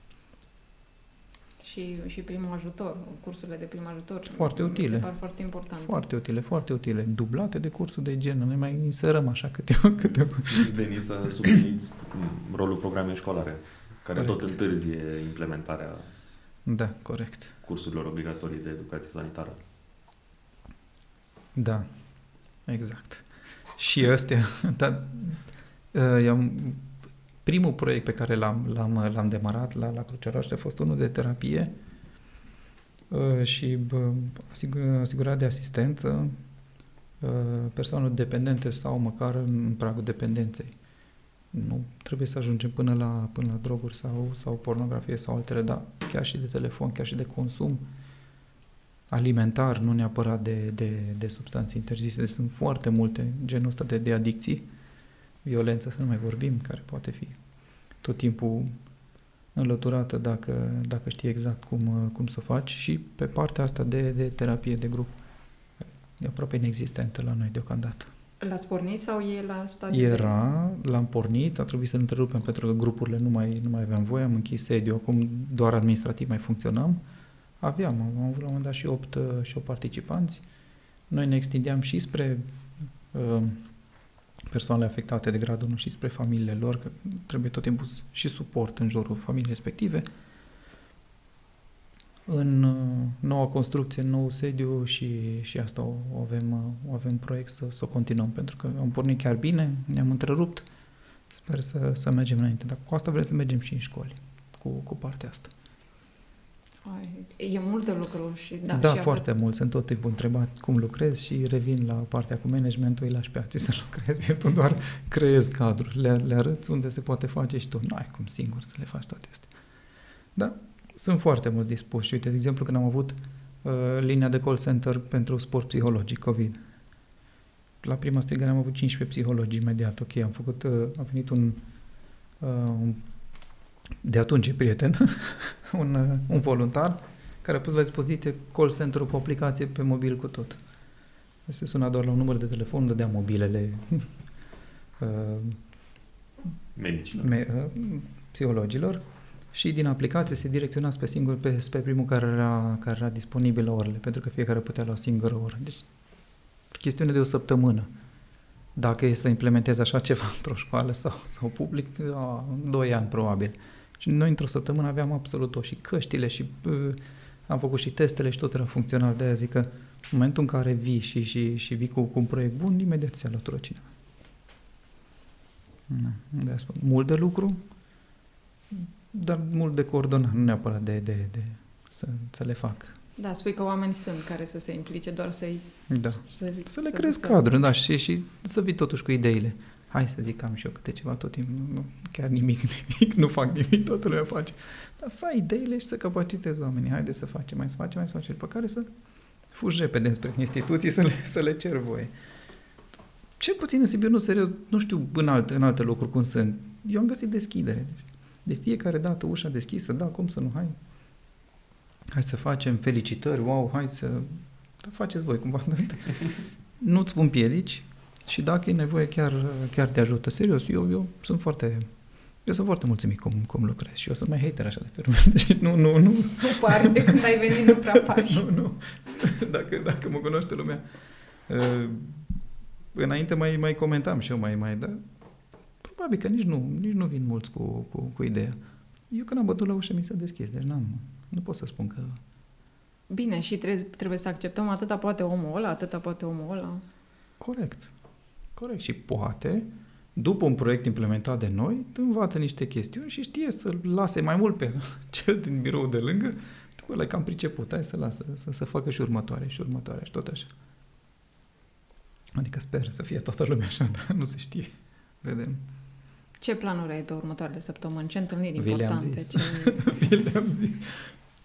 Și, și primul ajutor, cursurile de prim ajutor. Foarte utile. Se par foarte important. Foarte utile, foarte utile. Dublate de cursuri de gen, ne mai inserăm așa câte o... Câte o... Veniți să subliniți rolul programei școlare care corect. tot întârzie implementarea da, corect. cursurilor obligatorii de educație sanitară. Da, exact. Și ăstea, dar uh, primul proiect pe care l-am, l-am, l-am demarat la, la Cruceroaște a fost unul de terapie uh, și uh, asigurat de asistență uh, persoane dependente sau măcar în pragul dependenței nu trebuie să ajungem până la, până la droguri sau, sau pornografie sau altele, dar chiar și de telefon, chiar și de consum alimentar, nu neapărat de, de, de substanțe interzise. Deci sunt foarte multe genul ăsta de, de adicții, violență să nu mai vorbim, care poate fi tot timpul înlăturată dacă, dacă știi exact cum, cum să faci și pe partea asta de, de terapie de grup e aproape inexistentă la noi deocamdată. L-ați pornit sau e la stadiu Era, de... l-am pornit, a trebuit să-l întrerupem pentru că grupurile nu mai, nu mai aveam voie, am închis sediu, acum doar administrativ mai funcționăm. Aveam, am avut la un moment dat și 8, și 8 participanți. Noi ne extindeam și spre uh, persoanele afectate de gradul 1 și spre familiile lor, că trebuie tot timpul și suport în jurul familiei respective. Uh, în uh, noua construcție, în nou sediu și, și asta o, o avem, uh, o avem proiect să, să o continuăm, pentru că am pornit chiar bine, ne-am întrerupt, sper să, să mergem înainte, dar cu asta vrem să mergem și în școli, cu, cu partea asta. Ai, e multe lucruri și da. Da, și foarte mult. Sunt tot timpul întrebat cum lucrez și revin la partea cu managementul, îi lași pe alții să lucreze. Tu doar creezi cadrul, le, le arăți unde se poate face și tu nu ai cum singur să le faci toate astea. Da, sunt foarte mulți dispuși. Uite, de exemplu, când am avut uh, linia de call center pentru sport psihologic COVID. La prima strigare am avut 15 psihologi imediat. Ok, am făcut, uh, a venit un, uh, un de atunci prieten, un, uh, un voluntar care a pus la dispoziție call center cu aplicație pe mobil cu tot. Se suna doar la un număr de telefon, dădea mobilele uh, medicilor, me, uh, psihologilor și din aplicație se direcționa pe singur, pe, pe primul care era, care era disponibil orele, pentru că fiecare putea lua o singură oră. Deci, chestiune de o săptămână. Dacă e să implementezi așa ceva într-o școală sau, sau public, a, doi ani probabil. Și noi într-o săptămână aveam absolut tot și căștile și uh, am făcut și testele și tot era funcțional. De-aia zic că în momentul în care vii și, și, și vii cu, cu un proiect bun, imediat se alătură cineva. De spun, mult de lucru, dar mult de coordonat, nu neapărat de, de, de să, să le fac. Da, spui că oameni sunt care să se implice, doar să-i... Da, să, să le să crezi cadru, da, și, și să vii totuși cu ideile. Hai să zic, am și eu câte ceva tot timpul, nu, nu, chiar nimic, nimic, nu fac nimic, totul lumea face. Dar să ai ideile și să capacitezi oamenii, haide să facem, mai să facem, mai să facem, pe care să fugi repede spre instituții să le, să le cer voie. cel puțin în Sibiu, nu serios, nu știu în alte, în alte locuri cum sunt. Eu am găsit deschidere. De fiecare dată ușa deschisă, da, cum să nu, hai. Hai să facem felicitări, wow, hai să da, faceți voi cumva. Nu-ți pun piedici și dacă e nevoie chiar, chiar te ajută. Serios, eu, eu sunt foarte eu sunt foarte mulțumit cum, cum lucrez și eu sunt mai hater așa de fermă. Deci nu, nu, nu. Nu pare de când ai venit, nu prea pari. nu, nu. Dacă, dacă mă cunoaște lumea. Uh, înainte mai, mai comentam și eu mai, mai, dar probabil că nici nu, nici nu vin mulți cu, cu, cu ideea. Eu când am bătut la ușă mi s-a deschis, deci n-am, nu pot să spun că... Bine, și trebuie, trebuie să acceptăm atâta poate omul ăla, atâta poate omul ăla. Corect. Corect. Și poate, după un proiect implementat de noi, învață niște chestiuni și știe să-l lase mai mult pe cel din birou de lângă. După ăla cam priceput, hai să lasă, să, să facă și următoare și următoare și tot așa. Adică sper să fie toată lumea așa, dar nu se știe. Vedem. Ce planuri ai pe următoarele săptămâni? Ce întâlniri Vi importante? Zis. Ce... Vi le-am zis.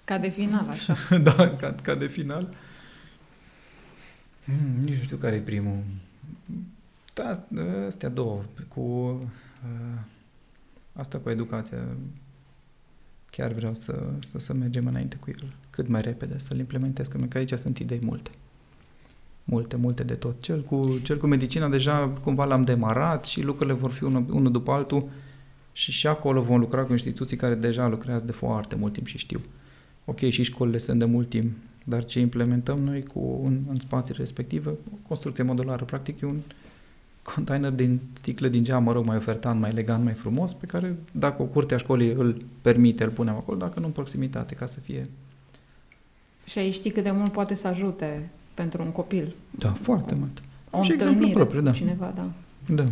Ca de final, așa. da, ca, ca de final. Mm, nici nu știu care e primul. Da, astea două. Cu uh, asta cu educația. Chiar vreau să, să, să mergem înainte cu el cât mai repede, să-l implementez, că aici sunt idei multe multe, multe de tot. Cel cu, cel cu medicina deja cumva l-am demarat și lucrurile vor fi unul, unul după altul și și acolo vom lucra cu instituții care deja lucrează de foarte mult timp și știu. Ok, și școlile sunt de mult timp, dar ce implementăm noi cu în, în spațiile respective, o construcție modulară, practic e un container din sticle din geam, mă rog, mai ofertant, mai elegant, mai frumos, pe care dacă o curte a școlii îl permite, îl punem acolo, dacă nu în proximitate, ca să fie... Și aici știi cât de mult poate să ajute pentru un copil. Da, foarte mult. O și exemplu propriu, da. Cineva, da. Da.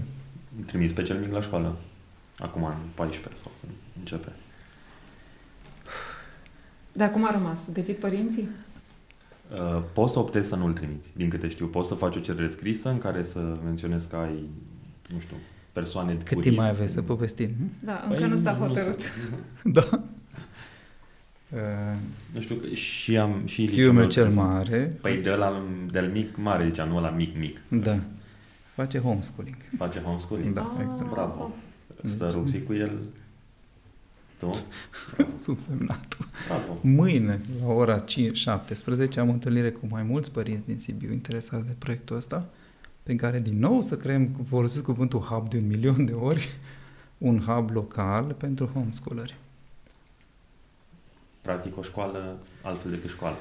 Trimis pe cel mic la școală. Acum, în 14 sau când începe. Dar cum a rămas? Gătit părinții? Uh, poți să optezi să nu-l trimiți, din câte știu. Poți să faci o cerere scrisă în care să menționezi că ai, nu știu, persoane Cât timp mai aveți să povestim? Da, încă păi nu s-a hotărât. da. Uh, nu știu, și am și Fiul meu cel mare. Păi de la del mic mare, zicea, nu la mic mic. Da. Face homeschooling. Face homeschooling? Da, ah, exact. Bravo. Stă deci... Ruxi cu el tu? Subsemnatul. Bravo. Mâine, la ora 5, 17, am întâlnire cu mai mulți părinți din Sibiu interesați de proiectul ăsta, prin care din nou să creăm, folosesc cuvântul hub de un milion de ori, un hub local pentru homeschooleri practic o școală altfel decât școală.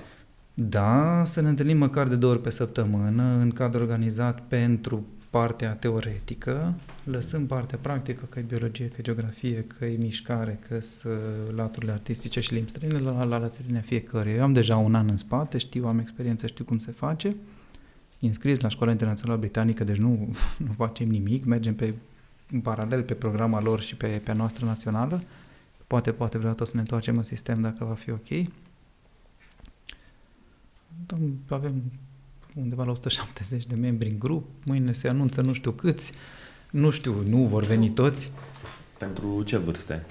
Da, să ne întâlnim măcar de două ori pe săptămână în cadru organizat pentru partea teoretică, lăsând partea practică, că e biologie, că e geografie, că e mișcare, că sunt laturile artistice și limbi străine, la, la latitudinea fiecăruia. Eu am deja un an în spate, știu, am experiență, știu cum se face. Inscris la Școala Internațională Britanică, deci nu, nu facem nimic, mergem pe, în paralel pe programa lor și pe, pe a noastră națională Poate, poate vreodată o să ne întoarcem în sistem dacă va fi ok. Avem undeva la 170 de membri în grup, mâine se anunță nu știu câți, nu știu, nu vor veni toți. Pentru ce vârste?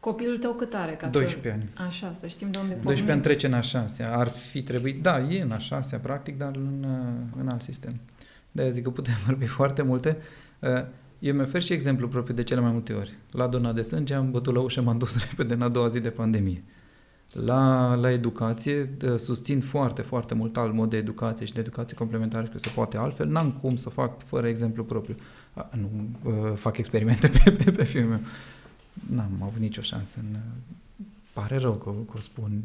Copilul tău cât are? Ca 12 să... ani. Așa, să știm de unde 12 ani trece în a șasea. Ar fi trebuit, da, e în a șasea, practic, dar în, în alt sistem. De-aia zic că putem vorbi foarte multe. Eu mi ofer și exemplu propriu de cele mai multe ori. La dona de sânge am bătut la ușă, m-am dus repede în a doua zi de pandemie. La, la educație susțin foarte, foarte mult alt mod de educație și de educație complementară și că se poate altfel. N-am cum să fac fără exemplu propriu. A, nu uh, fac experimente pe, pe, pe fiul meu. N-am avut nicio șansă. În, pare rău că, că o spun.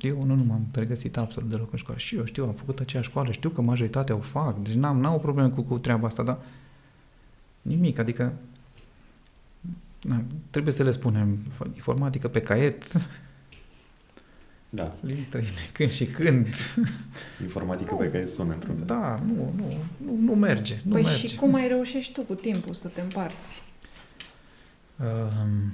Eu nu, nu m-am pregăsit absolut deloc în școală. Și eu știu, am făcut aceeași școală, știu că majoritatea o fac, deci n-am, n-am o problemă cu, cu treaba asta, dar Nimic, adică na, trebuie să le spunem informatică pe caiet, da. limbi străine, când și când. Informatică nu, pe caiet sună într Da, nu, nu, nu, nu merge. Nu păi merge. și cum mai reușești tu cu timpul să te împarți? Um,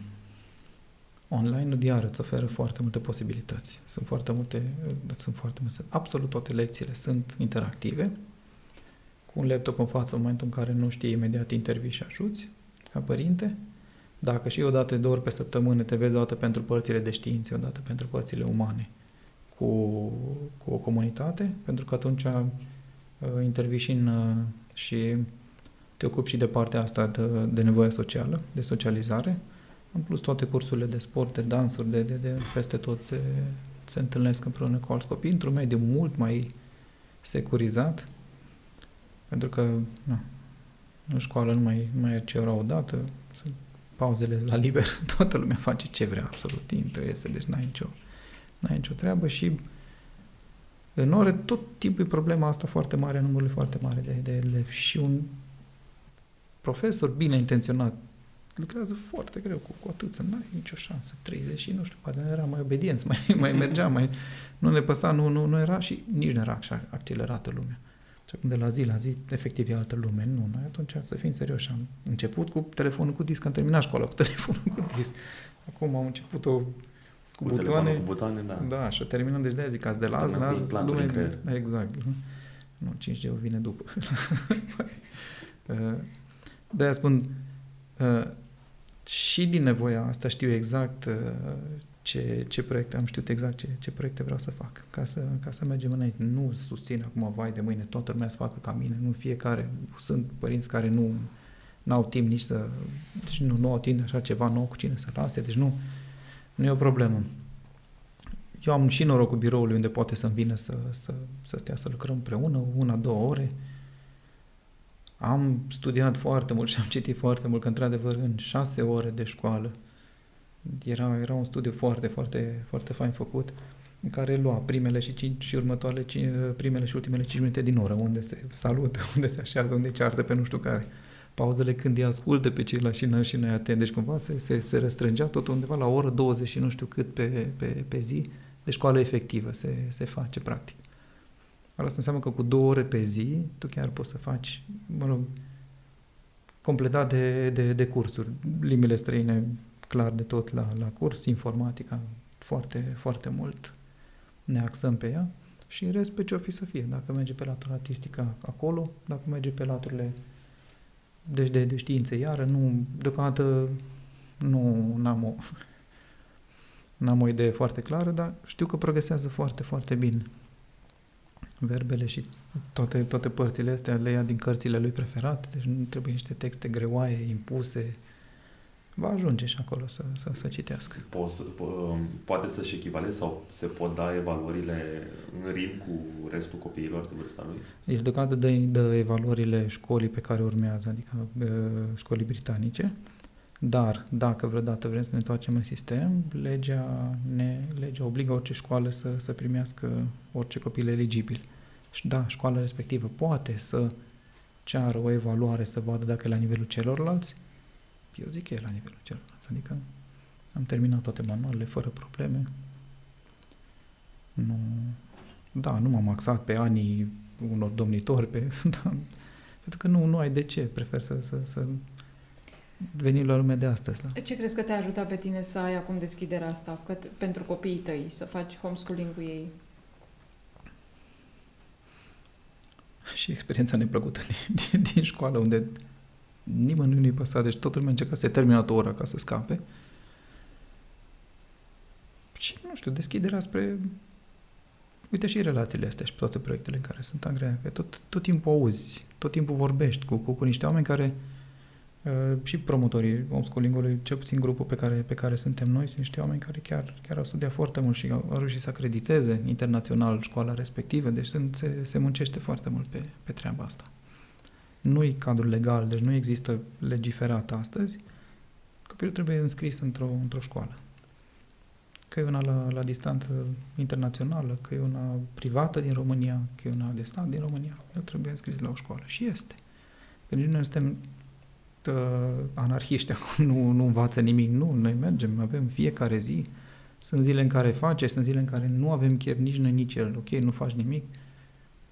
online-ul iar îți oferă foarte multe posibilități. Sunt foarte multe, sunt foarte multe, absolut toate lecțiile sunt interactive cu un laptop în față în momentul în care nu știi imediat intervii și ajuți ca părinte. Dacă și o dată, două ori pe săptămână te vezi o dată pentru părțile de științe, o dată pentru părțile umane cu, cu o comunitate, pentru că atunci uh, intervii și în, uh, și te ocupi și de partea asta de, de nevoie socială, de socializare. În plus, toate cursurile de sport, de dansuri, de, de, de peste tot se, se întâlnesc împreună cu alți copii într-un mediu mult mai securizat, pentru că na, în școală nu mai, mai mergi ora o dată, sunt pauzele la liber, toată lumea face ce vrea, absolut, intră, iese, deci n-ai nicio, n-ai nicio treabă și în ore tot timpul e problema asta foarte mare, numărul foarte mare de, de elevi. Și un profesor bine intenționat lucrează foarte greu cu, cu atât, să n-ai nicio șansă, 30 și nu știu, poate era mai obedienți, mai, mai mergea, mai, nu ne păsa, nu, nu, nu era și nici nu era așa accelerată lumea. Și acum de la zi la zi, efectiv e altă lume. Nu, noi atunci să fim serioși. Am început cu telefonul cu disc, am terminat școala cu telefonul cu disc. Acum am început-o cu, Cu butoane. telefonul cu butoane, da. Da, și o terminăm, deci de zic, azi de la azi, Terminăm la cu azi, implantul în creier. exact. Nu, 5G vine după. Uh, De-aia spun, uh, și din nevoia asta știu exact uh, ce, ce proiecte am știut exact ce, ce proiecte vreau să fac ca să, ca să mergem înainte. Nu susțin acum, vai de mâine, toată lumea să facă ca mine, nu fiecare. Sunt părinți care nu au timp nici să... Deci nu, nu au timp așa ceva nou cu cine să lase, deci nu, nu e o problemă. Eu am și norocul biroului unde poate să-mi vină să, să, să stea să lucrăm împreună, una, două ore. Am studiat foarte mult și am citit foarte mult, că într-adevăr în șase ore de școală era, era un studiu foarte, foarte, foarte fain făcut în care lua primele și, cinci, și următoarele, cinci, primele și ultimele 5 minute din oră, unde se salută, unde se așează, unde ceartă pe nu știu care. Pauzele când îi ascultă pe ceilalți și noi, și noi atent. Deci cumva se, se, se răstrângea tot undeva la o oră 20 și nu știu cât pe, pe, pe zi de școală efectivă se, se face practic. Asta înseamnă că cu două ore pe zi tu chiar poți să faci, mă rog, completat de, de, de cursuri. Limbile străine clar de tot la, la curs, informatica foarte, foarte mult ne axăm pe ea și în rest pe ce o fi să fie. Dacă merge pe latura artistică acolo, dacă merge pe laturile deci de, de științe iară, nu, deocamdată nu n-am o, n-am o idee foarte clară, dar știu că progresează foarte, foarte bine. Verbele și toate, toate părțile astea le ia din cărțile lui preferate, deci nu trebuie niște texte greoaie, impuse, va ajunge și acolo să, să, să citească. Poți, po- poate să-și echivaleze sau se pot da evaluările în ritm cu restul copiilor de vârsta lui? Deci deocamdată dă, dă evaluările școlii pe care urmează, adică uh, școlii britanice, dar dacă vreodată vrem să ne întoarcem în sistem, legea, ne, legea obligă orice școală să, să primească orice copil eligibil. Și da, școala respectivă poate să ceară o evaluare să vadă dacă e la nivelul celorlalți, eu zic că e la nivelul celorlalți. Adică am terminat toate manualele fără probleme. Nu, da, nu m-am axat pe anii unor domnitori, pe, da, pentru că nu, nu ai de ce. Prefer să, să, să venim la lumea de astăzi. Da? Ce crezi că te-a ajutat pe tine să ai acum deschiderea asta că, pentru copiii tăi, să faci homeschooling cu ei? Și experiența neplăcută din, din, din școală, unde nimănui nu-i păsa, deci toată lumea încerca să termine o oră ca să scape. Și, nu știu, deschiderea spre... Uite și relațiile astea și toate proiectele în care sunt angreate. Tot, tot timpul auzi, tot timpul vorbești cu, cu, cu niște oameni care uh, și promotorii homeschooling-ului, cel puțin grupul pe care, pe care suntem noi, sunt niște oameni care chiar, chiar au studiat foarte mult și au, au reușit să acrediteze internațional școala respectivă, deci sunt, se, se muncește foarte mult pe, pe treaba asta nu-i cadru legal, deci nu există legiferat astăzi, copilul trebuie înscris într-o, într-o școală. Că e una la, la distanță internațională, că e una privată din România, că e una de stat din România, el trebuie înscris la o școală. Și este. Pentru că noi suntem uh, anarhiști acum, nu, nu învață nimic. Nu, noi mergem, avem fiecare zi. Sunt zile în care face, sunt zile în care nu avem chef nici noi, nici el. Ok, nu faci nimic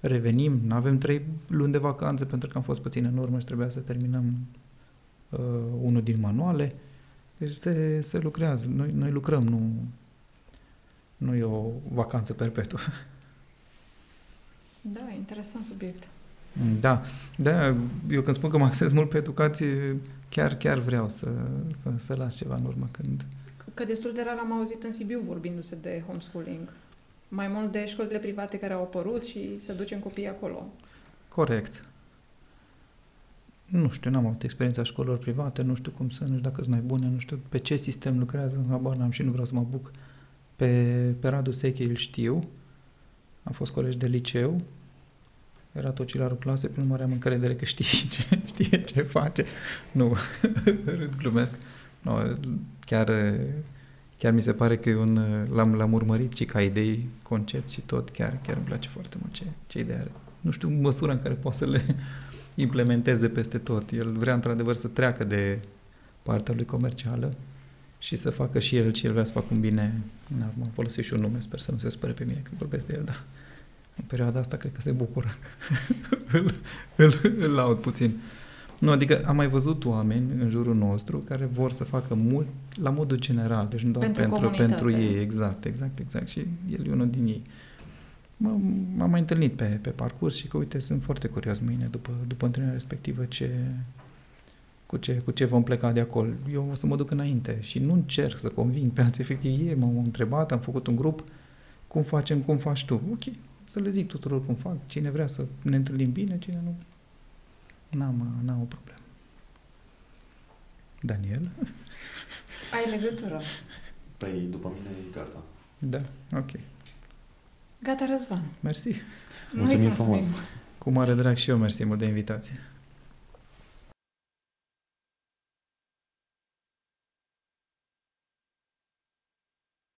revenim, nu avem trei luni de vacanțe pentru că am fost puțin în urmă și trebuia să terminăm uh, unul din manuale. Deci se, se lucrează. Noi, noi lucrăm, nu, nu e o vacanță perpetuă. Da, interesant subiect. Da, da, eu când spun că mă acces mult pe educație, chiar, chiar vreau să, să, să las ceva în urmă când... Că destul de rar am auzit în Sibiu vorbindu-se de homeschooling mai mult de școlile private care au apărut și să ducem copiii acolo. Corect. Nu știu, n-am avut experiența școlilor private, nu știu cum sunt, nu știu dacă sunt mai bune, nu știu pe ce sistem lucrează, habar n-am și nu vreau să mă buc. Pe, pe Radu Sechi îl știu, am fost colegi de liceu, era tocilarul clasei, prin urmare am încredere că știe ce, știe ce face. Nu, râd, glumesc. No, chiar, chiar mi se pare că e un, l-am, l-am urmărit și ca idei, concept și tot, chiar, chiar îmi place foarte mult ce, ce idee are. Nu știu măsura în care poate să le implementeze peste tot. El vrea într-adevăr să treacă de partea lui comercială și să facă și el ce el vrea să facă un bine. Am folosit și un nume, sper să nu se spere pe mine când vorbesc de el, dar în perioada asta cred că se bucură. îl, îl, îl laud puțin. Nu, adică am mai văzut oameni în jurul nostru care vor să facă mult la modul general, deci nu doar pentru, pentru, pentru ei, exact, exact, exact. Și el e unul din ei. M-am mai întâlnit pe, pe parcurs și că, uite, sunt foarte curios mâine, după, după întâlnirea respectivă, ce, cu ce, cu ce vom pleca de acolo. Eu o să mă duc înainte și nu încerc să conving pe alții. Efectiv, ei m-au întrebat, am făcut un grup, cum facem, cum faci tu? Ok, să le zic tuturor cum fac, cine vrea să ne întâlnim bine, cine nu, n-am, n-am o problemă. Daniel? Ai legătură. Păi, după mine e gata. Da, ok. Gata, Răzvan. Mersi. Mulțumim frumos. Cu mare drag și eu mersi mult de invitație.